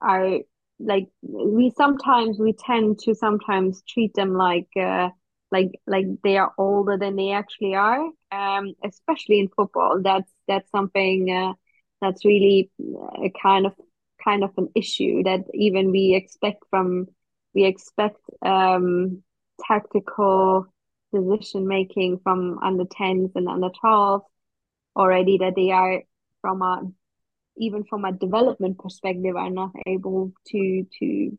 C: are like we sometimes we tend to sometimes treat them like uh, like like they are older than they actually are. Um, especially in football, that's that's something uh, that's really a kind of kind of an issue that even we expect from we expect um, tactical decision making from under 10s and under 12s already that they are from a even from a development perspective are not able to to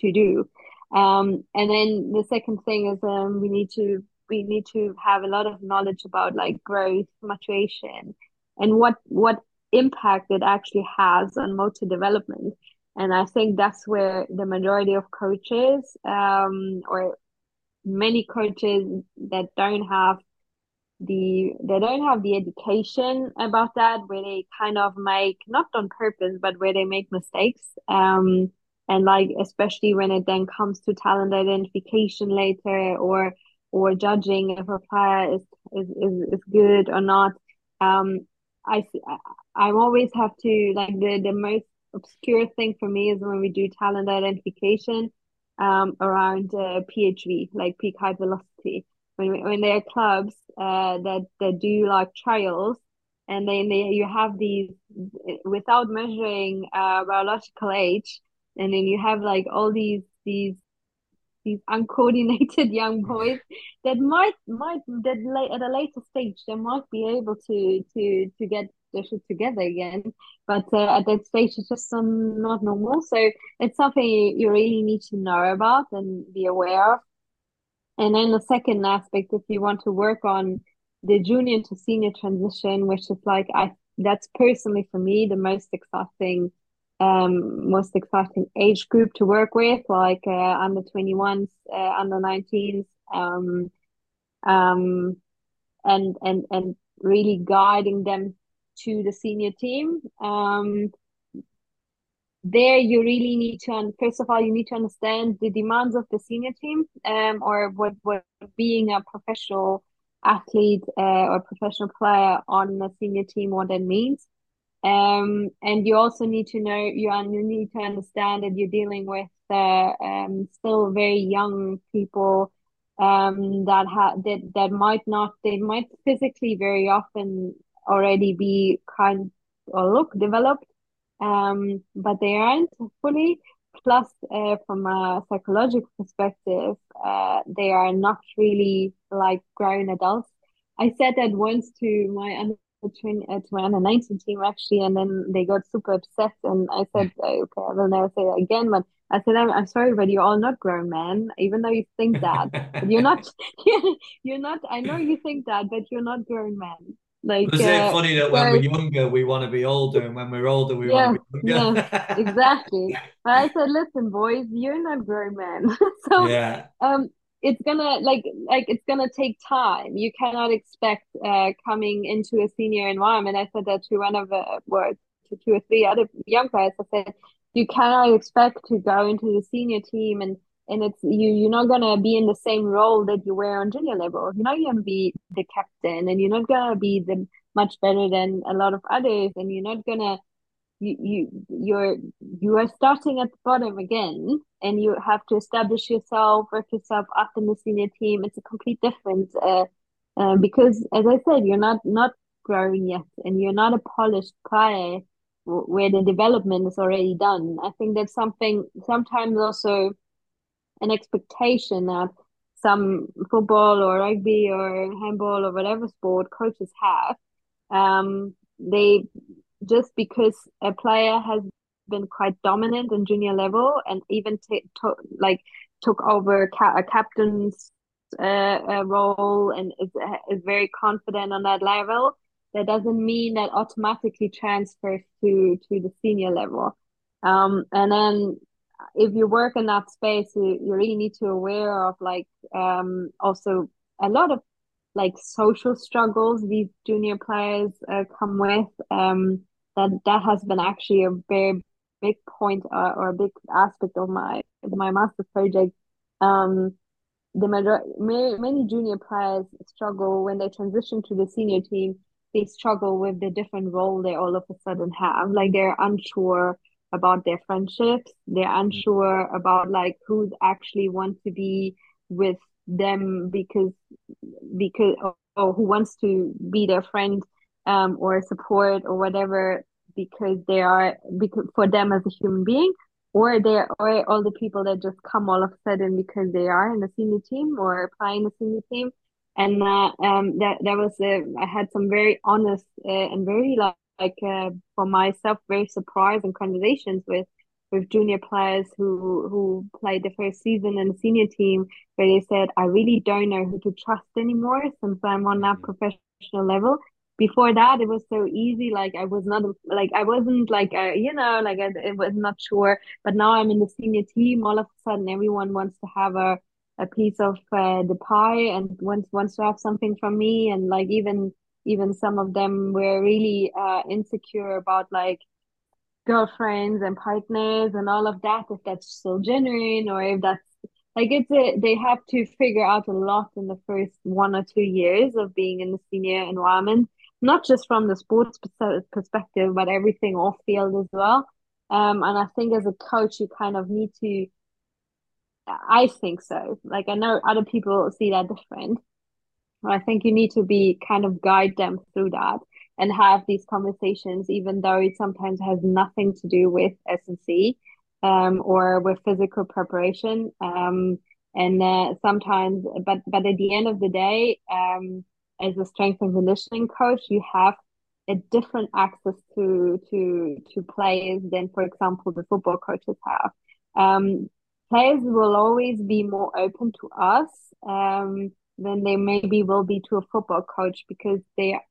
C: to do. Um, and then the second thing is um, we need to we need to have a lot of knowledge about like growth maturation and what what impact it actually has on motor development and I think that's where the majority of coaches um, or many coaches that don't have the they don't have the education about that where they kind of make not on purpose but where they make mistakes. Um and like especially when it then comes to talent identification later or or judging if a player is is, is, is good or not. Um i i always have to like the the most obscure thing for me is when we do talent identification um around uh, phv like peak height velocity. When when there are clubs uh, that that do like trials and then they, you have these without measuring uh, biological age and then you have like all these these these uncoordinated young boys that might might that late at a later stage they might be able to to to get their together again. But uh, at that stage it's just um, not normal. So it's something you really need to know about and be aware of. And then the second aspect, if you want to work on the junior to senior transition, which is like I that's personally for me the most exciting um most exciting age group to work with, like uh, under 21s, uh, under 19s, um, um, and and and really guiding them to the senior team. Um, there you really need to first of all you need to understand the demands of the senior team um or what what being a professional athlete uh, or professional player on a senior team what that means um and you also need to know you, you need to understand that you're dealing with uh, um still very young people um that have that that might not they might physically very often already be kind or look developed um, but they aren't fully. Plus, uh, from a psychological perspective, uh, they are not really like grown adults. I said that once to my under uh, to my under nineteen team actually, and then they got super upset, and I said, okay, I will never say that again. But I said, I'm, I'm sorry, but you're all not grown men, even though you think that. you're not, you're not, I know you think that, but you're not grown men. Like,
D: is it funny that when we're younger we want to be older, and when we're older we
C: yeah,
D: want to be younger?
C: yeah, exactly. But I said, listen, boys, you're not grown men, so
D: yeah.
C: um, it's gonna like like it's gonna take time. You cannot expect uh coming into a senior environment. I said that to one of the well, to two or three other young guys. I said you cannot expect to go into the senior team and and it's you you're not gonna be in the same role that you were on junior level. You're not gonna be the captain, and you're not gonna be the much better than a lot of others, and you're not gonna you you you're you are starting at the bottom again, and you have to establish yourself, work yourself up in the senior team. It's a complete difference, uh, uh, because as I said, you're not not growing yet, and you're not a polished player where the development is already done. I think that's something sometimes also an expectation that some football or rugby or handball or whatever sport coaches have. Um, they just because a player has been quite dominant in junior level and even t- like took over ca- a captain's uh, role and is, is very confident on that level that doesn't mean that automatically transfers to to the senior level um, and then if you work in that space, you, you really need to aware of like um also a lot of like social struggles these junior players uh, come with. Um, that that has been actually a very big point uh, or a big aspect of my my master's project. Um, the major, many, many junior players struggle when they transition to the senior team. They struggle with the different role they all of a sudden have. Like they're unsure about their friendships. They're mm. unsure about like who's actually want to be with them because because or, or who wants to be their friend um or support or whatever because they are because for them as a human being or they're or all the people that just come all of a sudden because they are in the senior team or playing the senior team and uh, um that that was uh, I had some very honest uh, and very like like uh, for myself very surprised and conversations with with junior players who who played the first season in the senior team where they said I really don't know who to trust anymore since I'm on that mm-hmm. professional level. Before that it was so easy like i was not like i wasn't like uh, you know like I, I was not sure. But now i'm in the senior team all of a sudden everyone wants to have a a piece of uh, the pie and wants wants to have something from me. And like even even some of them were really uh insecure about like girlfriends and partners and all of that if that's still genuine or if that's like it's a, they have to figure out a lot in the first one or two years of being in the senior environment not just from the sports perspective but everything off field as well. Um and i think as a coach you kind of need to i think so. Like i know other people see that different i think you need to be kind of guide them through that and have these conversations, even though it sometimes has nothing to do with S&C um, or with physical preparation. Um, and uh, sometimes, but but at the end of the day, um, as a strength and conditioning coach, you have a different access to to to players than, for example, the football coaches have. Um, players will always be more open to us um, than they maybe will be to a football coach because they are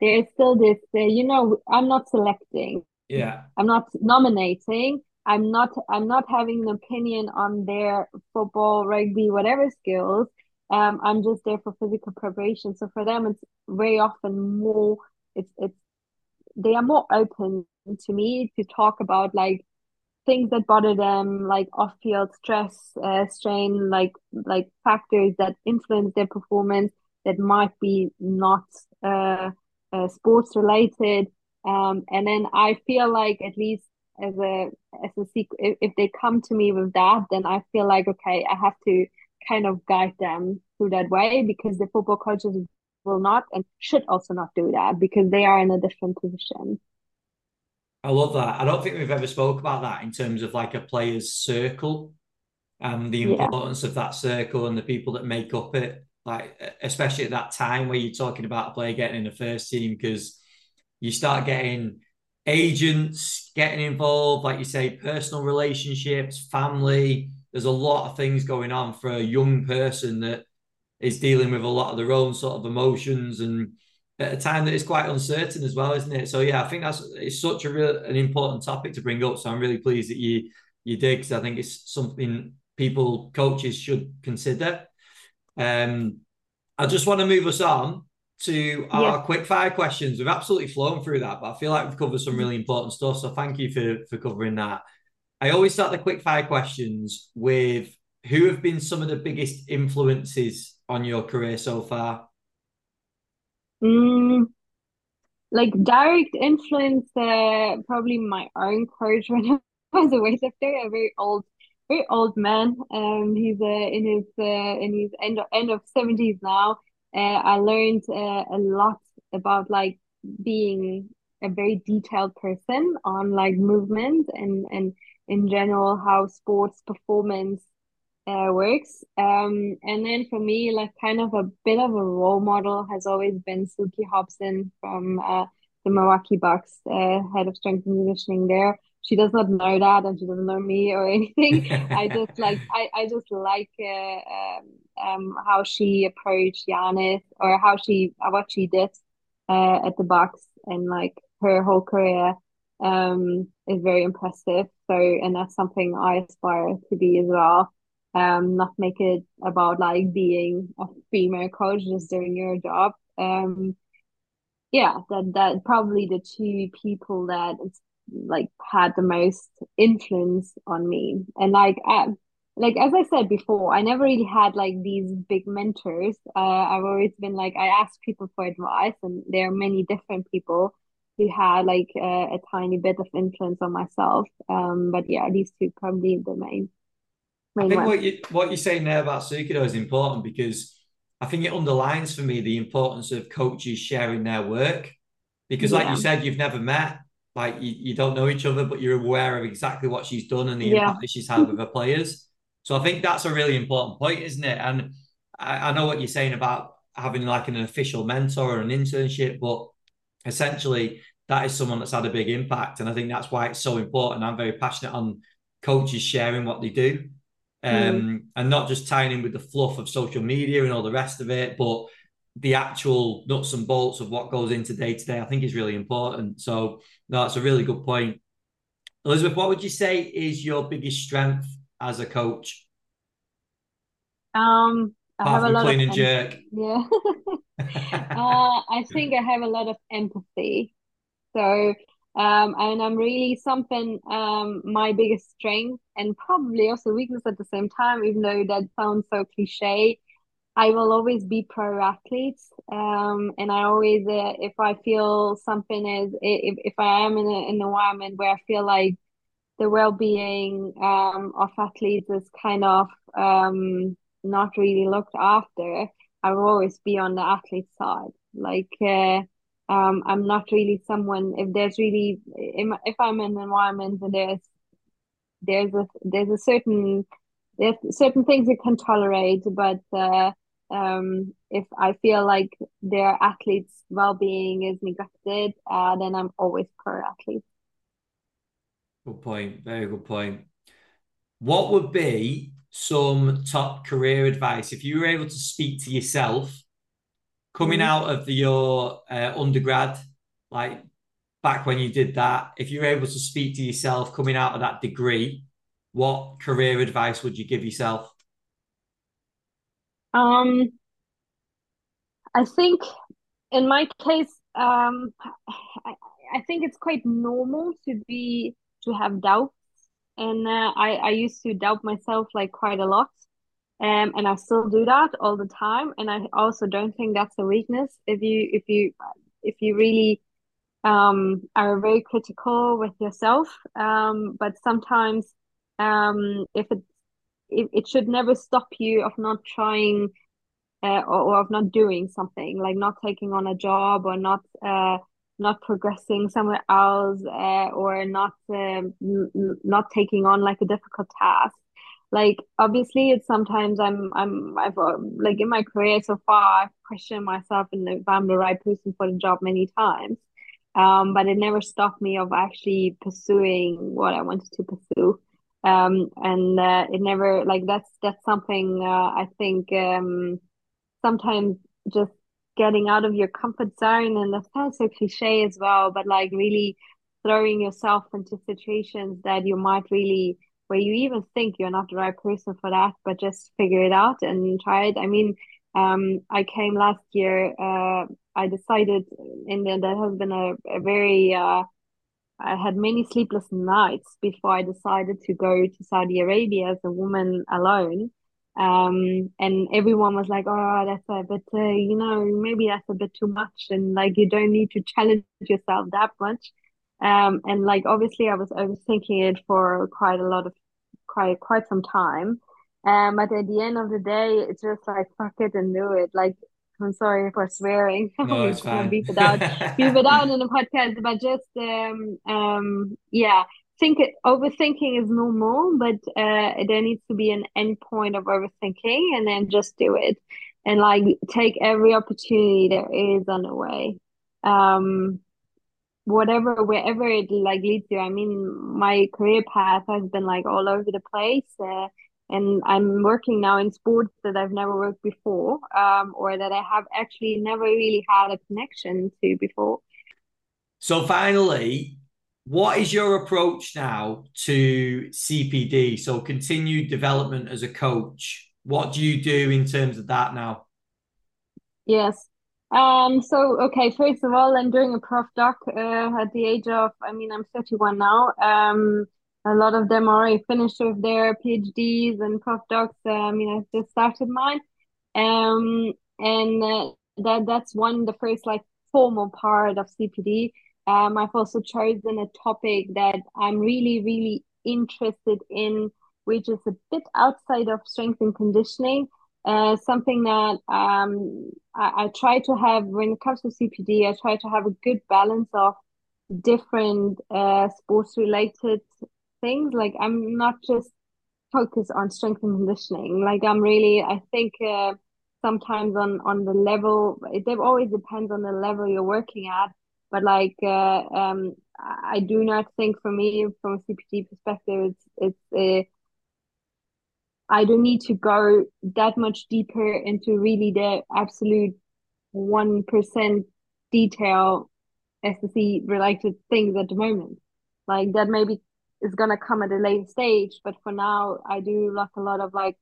C: there's still this uh, you know i'm not selecting.
A: Yeah.
C: I'm not nominating. I'm not i'm not having an opinion on their football rugby whatever skills. Um i'm just there for physical preparation. So for them it's very often more it's it's they are more open to me to talk about like things that bother them like off-field stress uh, strain like like factors that influence their performance that might be not uh, uh, sports related. Um, and then I feel like at least as a as a if, if they come to me with that, then I feel like okay, I have to kind of guide them through that way because the football coaches will not and should also not do that because they are in a different position.
A: I love that. I don't think we've ever spoke about that in terms of like a player's circle and the importance yeah. of that circle and the people that make up it like especially at that time where you're talking about a player getting in the first team because you start getting agents getting involved, like you say, personal relationships, family. There's a lot of things going on for a young person that is dealing with a lot of their own sort of emotions and at a time that is quite uncertain as well, isn't it? So yeah, I think that's it's such a real an important topic to bring up. So I'm really pleased that you you did because I think it's something people coaches should consider. Um, I just want to move us on to our yeah. quick fire questions. We've absolutely flown through that, but I feel like we've covered some really important stuff. So thank you for for covering that. I always start the quick fire questions with who have been some of the biggest influences on your career so far?
C: Mm, like direct influence, uh, probably my own coach when I was a weightlifter, a very old very old man. Um, he's uh, in his uh, in his end of, end of seventies now. Uh, I learned uh, a lot about like being a very detailed person on like movement and and in general how sports performance uh, works. Um, and then for me, like kind of a bit of a role model has always been Suki Hobson from uh, the Milwaukee Bucks, uh, head of strength and conditioning there. She does not know that and she doesn't know me or anything. I just like i, I just like uh, um, um, how she approached Giannis or how she what she did uh, at the Bucks and like her whole career um, is very impressive. So and that's something i aspire to be as well um not make it about like being a female coach just doing your job. Um yeah that that probably the two people that like had the most influence on me. And like I, like as i said before i never really had like these big mentors. Uh, i've always been like i asked people for advice and there are many different people who had like uh, a tiny bit of influence on myself. Um but yeah these two probably the main
A: i think what you what you're saying there about sukido is important because i think it underlines for me the importance of coaches sharing their work because like you said you've never met like you, you don't know each other, but you're aware of exactly what she's done and the yeah. impact that she's had with her players. So I think that's a really important point, isn't it? And I, I know what you're saying about having like an official mentor or an internship, but essentially that is someone that's had a big impact. And I think that's why it's so important. I'm very passionate on coaches sharing what they do. Um, mm. and not just tying in with the fluff of social media and all the rest of it, but
D: the actual nuts and bolts of what goes into day to day, I think is really important. So, no, that's a really good point. Elisabeth, what would you say is your biggest strength as a coach?
C: Um, I
D: Apart
C: have a lot
D: clean
C: of
D: and jerk.
C: Yeah. uh, I think I have a lot of empathy. So, um, and I'm really something, um, my biggest strength and probably also weakness at the same time, even though that sounds so cliche. I will always be pro athletes. Um, and I always, uh, if I feel something is, if, if I am in, a, an environment where I feel like the well-being um, of athletes is kind of um, not really looked after, I will always be on the athlete side. Like, uh, um, I'm not really someone. If there's really, if I'm in an environment and there's there's a there's a certain there's certain things you can tolerate, but uh, um, if I feel like their athletes' well-being is neglected, uh, then I'm always pro athlete.
D: Good point. Very good point. What would be some top career advice if you were able to speak to yourself coming mm-hmm. out of the, your uh, undergrad, like back when you did that? If you were able to speak to yourself coming out of that degree, what career advice would you give yourself?
C: Um, I think in my case, um, I, I think it's quite normal to be to have doubts, and uh, I I used to doubt myself like quite a lot, um, and I still do that all the time. And I also don't think that's a weakness if you if you if you really um are very critical with yourself. Um, but sometimes um if it it, it should never stop you of not trying uh, or, or, of not doing something like not taking on a job or not uh, not progressing somewhere else uh, or not um, not taking on like a difficult task like obviously it's sometimes i'm i'm i've uh, like in my career so far i've questioned myself and if i'm the right person for the job many times. Um but it never stopped me of actually pursuing what i wanted to pursue. Um and uh, it never like that's that's something uh, i think um sometimes just getting out of your comfort zone and that sounds so cliche as well but like really throwing yourself into situations that you might really where you even think you're not the right person for that but just figure it out and try it. I mean um i came last year uh i decided the, that has been a, a very uh I had many sleepless nights before I decided to go to Saudi Arabia as a woman alone. Um and everyone was like oh that's a bit uh, you know maybe that's a bit too much and like you don't need to challenge yourself that much um and like obviously i was overthinking it for quite a lot of quite quite some time um but at the end of the day it's just like fuck it and do it like I'm sorry for swearing.
D: No, it's fine.
C: beep it out, beep it out in the podcast. But just um, um, yeah, think it overthinking is normal, but uh, there needs to be an end point of overthinking, and then just do it, and like take every opportunity there is on the way. Um, whatever, wherever it like leads you. I mean, my career path has been like all over the place. Uh, and I'm working now in sports that I've never worked before, um, or that I have actually never really had a connection to before.
D: So finally, what is your approach now to CPD? So continued development as a coach. What do you do in terms of that now?
C: Yes. Um, so okay, first of all, I'm doing a prof doc uh, at the age of, I mean, I'm 31 now. Um, a lot of them already finished with their PhDs and prof docs. Uh, I mean, I just started mine. Um, and uh, that that's one the first like formal part of CPD. Um, I've also chosen a topic that I'm really, really interested in, which is a bit outside of strength and conditioning. Uh, something that um, I, I try to have when it comes to CPD, I try to have a good balance of different uh, sports related things. Like I'm not just focused on strength and conditioning. Like I'm really, I think uh, sometimes on on the level, it always depends on the level you're working at but like uh, um, I do not think for me from a CPD perspective, it's it's a I don't need to go that much deeper into really the absolute one percent detail S&C related things at the moment. Like that maybe is gonna come at a later stage, but for now I do like a lot of like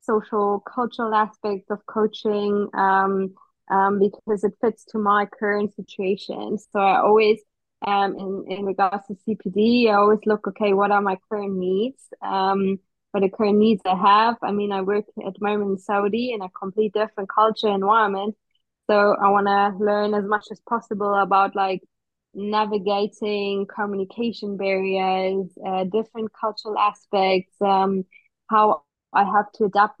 C: social cultural aspects of coaching um, um, because it fits to my current situation. So I always um, in, in regards to CPD, I always look, okay, what are my current needs? Um, what the current needs I have. I mean, I work at the moment in Saudi in a complete different culture environment. So I want to learn as much as possible about like navigating communication barriers, uh, different cultural aspects, um, how I have to adapt my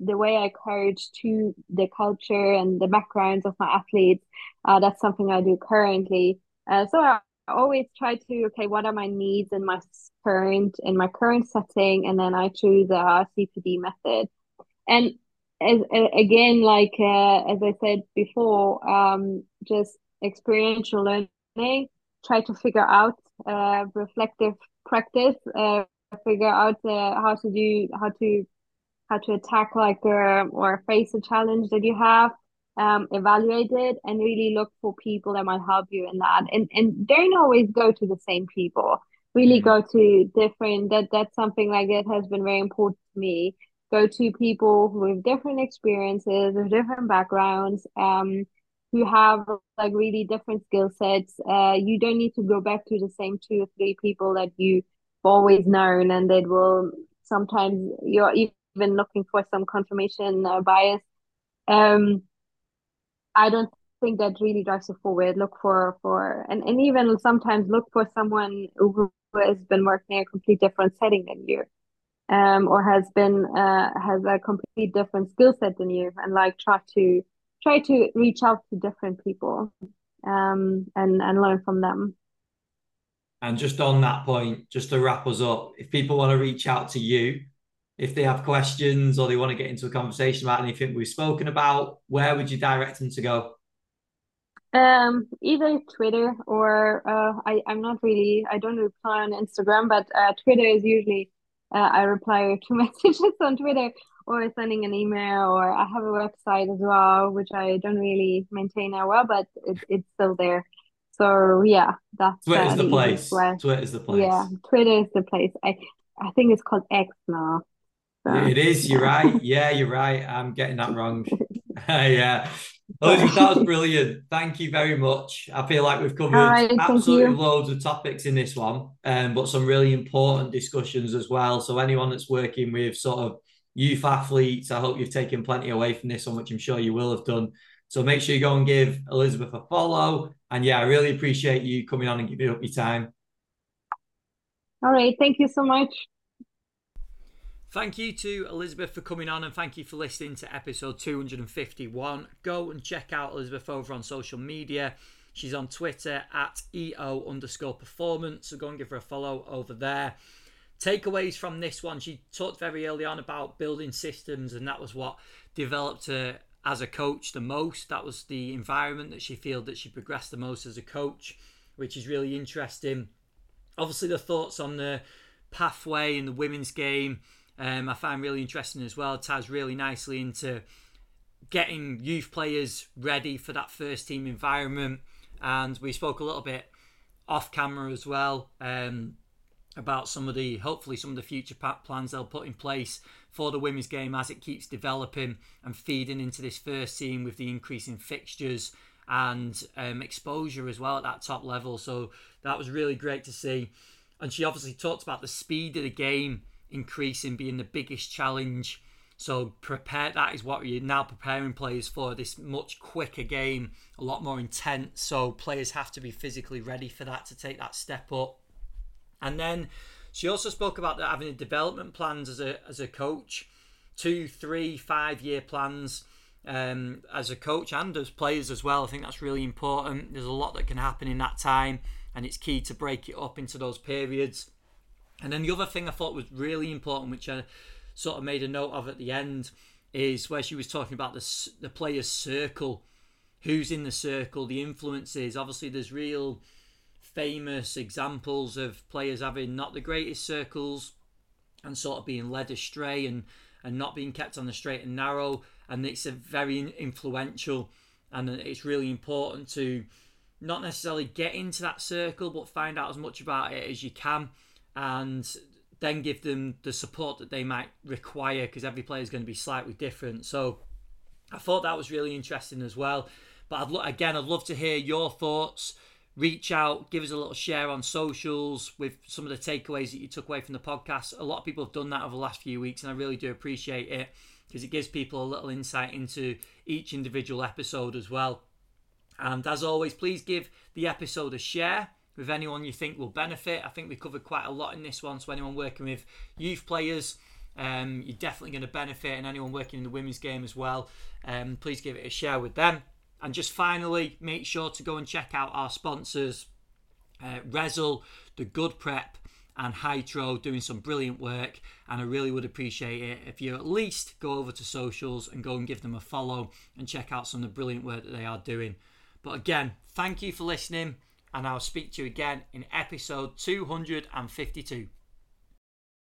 C: the way I coach to the culture and the backgrounds of my athletes. Uh, that's something I do currently. Uh, so I always try to okay, what are my needs in my current in my current setting, and then I choose a CPD method. And as again, like uh, as I said before, um, just experiential learning. Try to figure out uh, reflective practice. Uh, figure out uh, how to do how to how to attack like uh, or face a challenge that you have um, evaluate it and really look for people that might help you in that. And and don't always go to the same people. Really mm-hmm. go to different. That that's something like that has been very important to me. Go to people with different experiences, with different backgrounds, um, who have like really different skill sets. Uh, you don't need to go back to the same two or three people that you've always known, and that will sometimes you're even looking for some confirmation uh, bias. Um, I don't think that really drives you forward. Look for for and, and even sometimes look for someone who has been working in a complete different setting than you, um, or has been uh has a complete different skill set than you, and like try to try to reach out to different people, um, and and learn from them.
D: And just on that point, just to wrap us up, if people want to reach out to you, if they have questions or they want to get into a conversation about anything we've spoken about, where would you direct them to go?
C: Um, either Twitter or uh, I, I'm not really, I don't reply on Instagram, but uh, Twitter is usually, uh, I reply to messages on Twitter or sending an email or I have a website as well, which I don't really maintain now well, but it, it's still there. So yeah, that's
D: Twitter's uh, the, the place. Twitter's the place.
C: Yeah, Twitter is the place. I I think it's called X now.
D: So, it is. You're right. Yeah, you're right. I'm getting that wrong. yeah. Elisabeth, that was brilliant. Thank you very much. I feel like we've covered right, absolutely loads of topics in this one, um, but some really important discussions as well. So anyone that's working with sort of youth athletes, I hope you've taken plenty away from this one, which I'm sure you will have done. So make sure you go and give Elisabeth a follow. And yeah, I really appreciate you coming on and giving up your time.
C: All right. Thank you so much.
A: Thank you to Elisabeth for coming on and thank you for listening to episode 251. Go and check out Elisabeth over on social media. She's on Twitter at EO underscore performance, so go and give her a follow over there. Takeaways from this one she talked very early on about building systems, and that was what developed her as a coach the most. That was the environment that she felt that she progressed the most as a coach, which is really interesting. Obviously, the thoughts on the pathway in the women's game um, I find really interesting as well. ties really nicely into getting youth players ready for that first team environment. And we spoke a little bit off camera as well um, about some of the hopefully some of the future plans they'll put in place for the women's game as it keeps developing and feeding into this first team with the increase in fixtures and um, exposure as well at that top level. So that was really great to see. And she obviously talked about the speed of the game increasing being the biggest challenge. So prepare that is what you're now preparing players for this much quicker game, a lot more intense. So players have to be physically ready for that to take that step up. And then she also spoke about having development plans as a as a coach, two, three, five year plans um, as a coach and as players as well. I think that's really important. There's a lot that can happen in that time, and it's key to break it up into those periods. And then the other thing I thought was really important, which I sort of made a note of at the end, is where she was talking about the the player's circle, who's in the circle, the influences. Obviously, there's real famous examples of players having not the greatest circles and sort of being led astray and and not being kept on the straight and narrow. And it's a very influential and it's really important to not necessarily get into that circle, but find out as much about it as you can, and then give them the support that they might require because every player is going to be slightly different. So I thought that was really interesting as well. But I'd lo- again, I'd love to hear your thoughts. Reach out, give us a little share on socials with some of the takeaways that you took away from the podcast. A lot of people have done that over the last few weeks, and I really do appreciate it because it gives people a little insight into each individual episode as well. And as always, please give the episode a share with anyone you think will benefit. I think we covered quite a lot in this one, so anyone working with youth players, um, you're definitely going to benefit, and anyone working in the women's game as well, um, please give it a share with them. And just finally, make sure to go and check out our sponsors, uh, Rezzil, The Good Prep, and Hytro doing some brilliant work. And I really would appreciate it if you at least go over to socials and go and give them a follow and check out some of the brilliant work that they are doing. But again, thank you for listening, and I'll speak to you again in episode 252.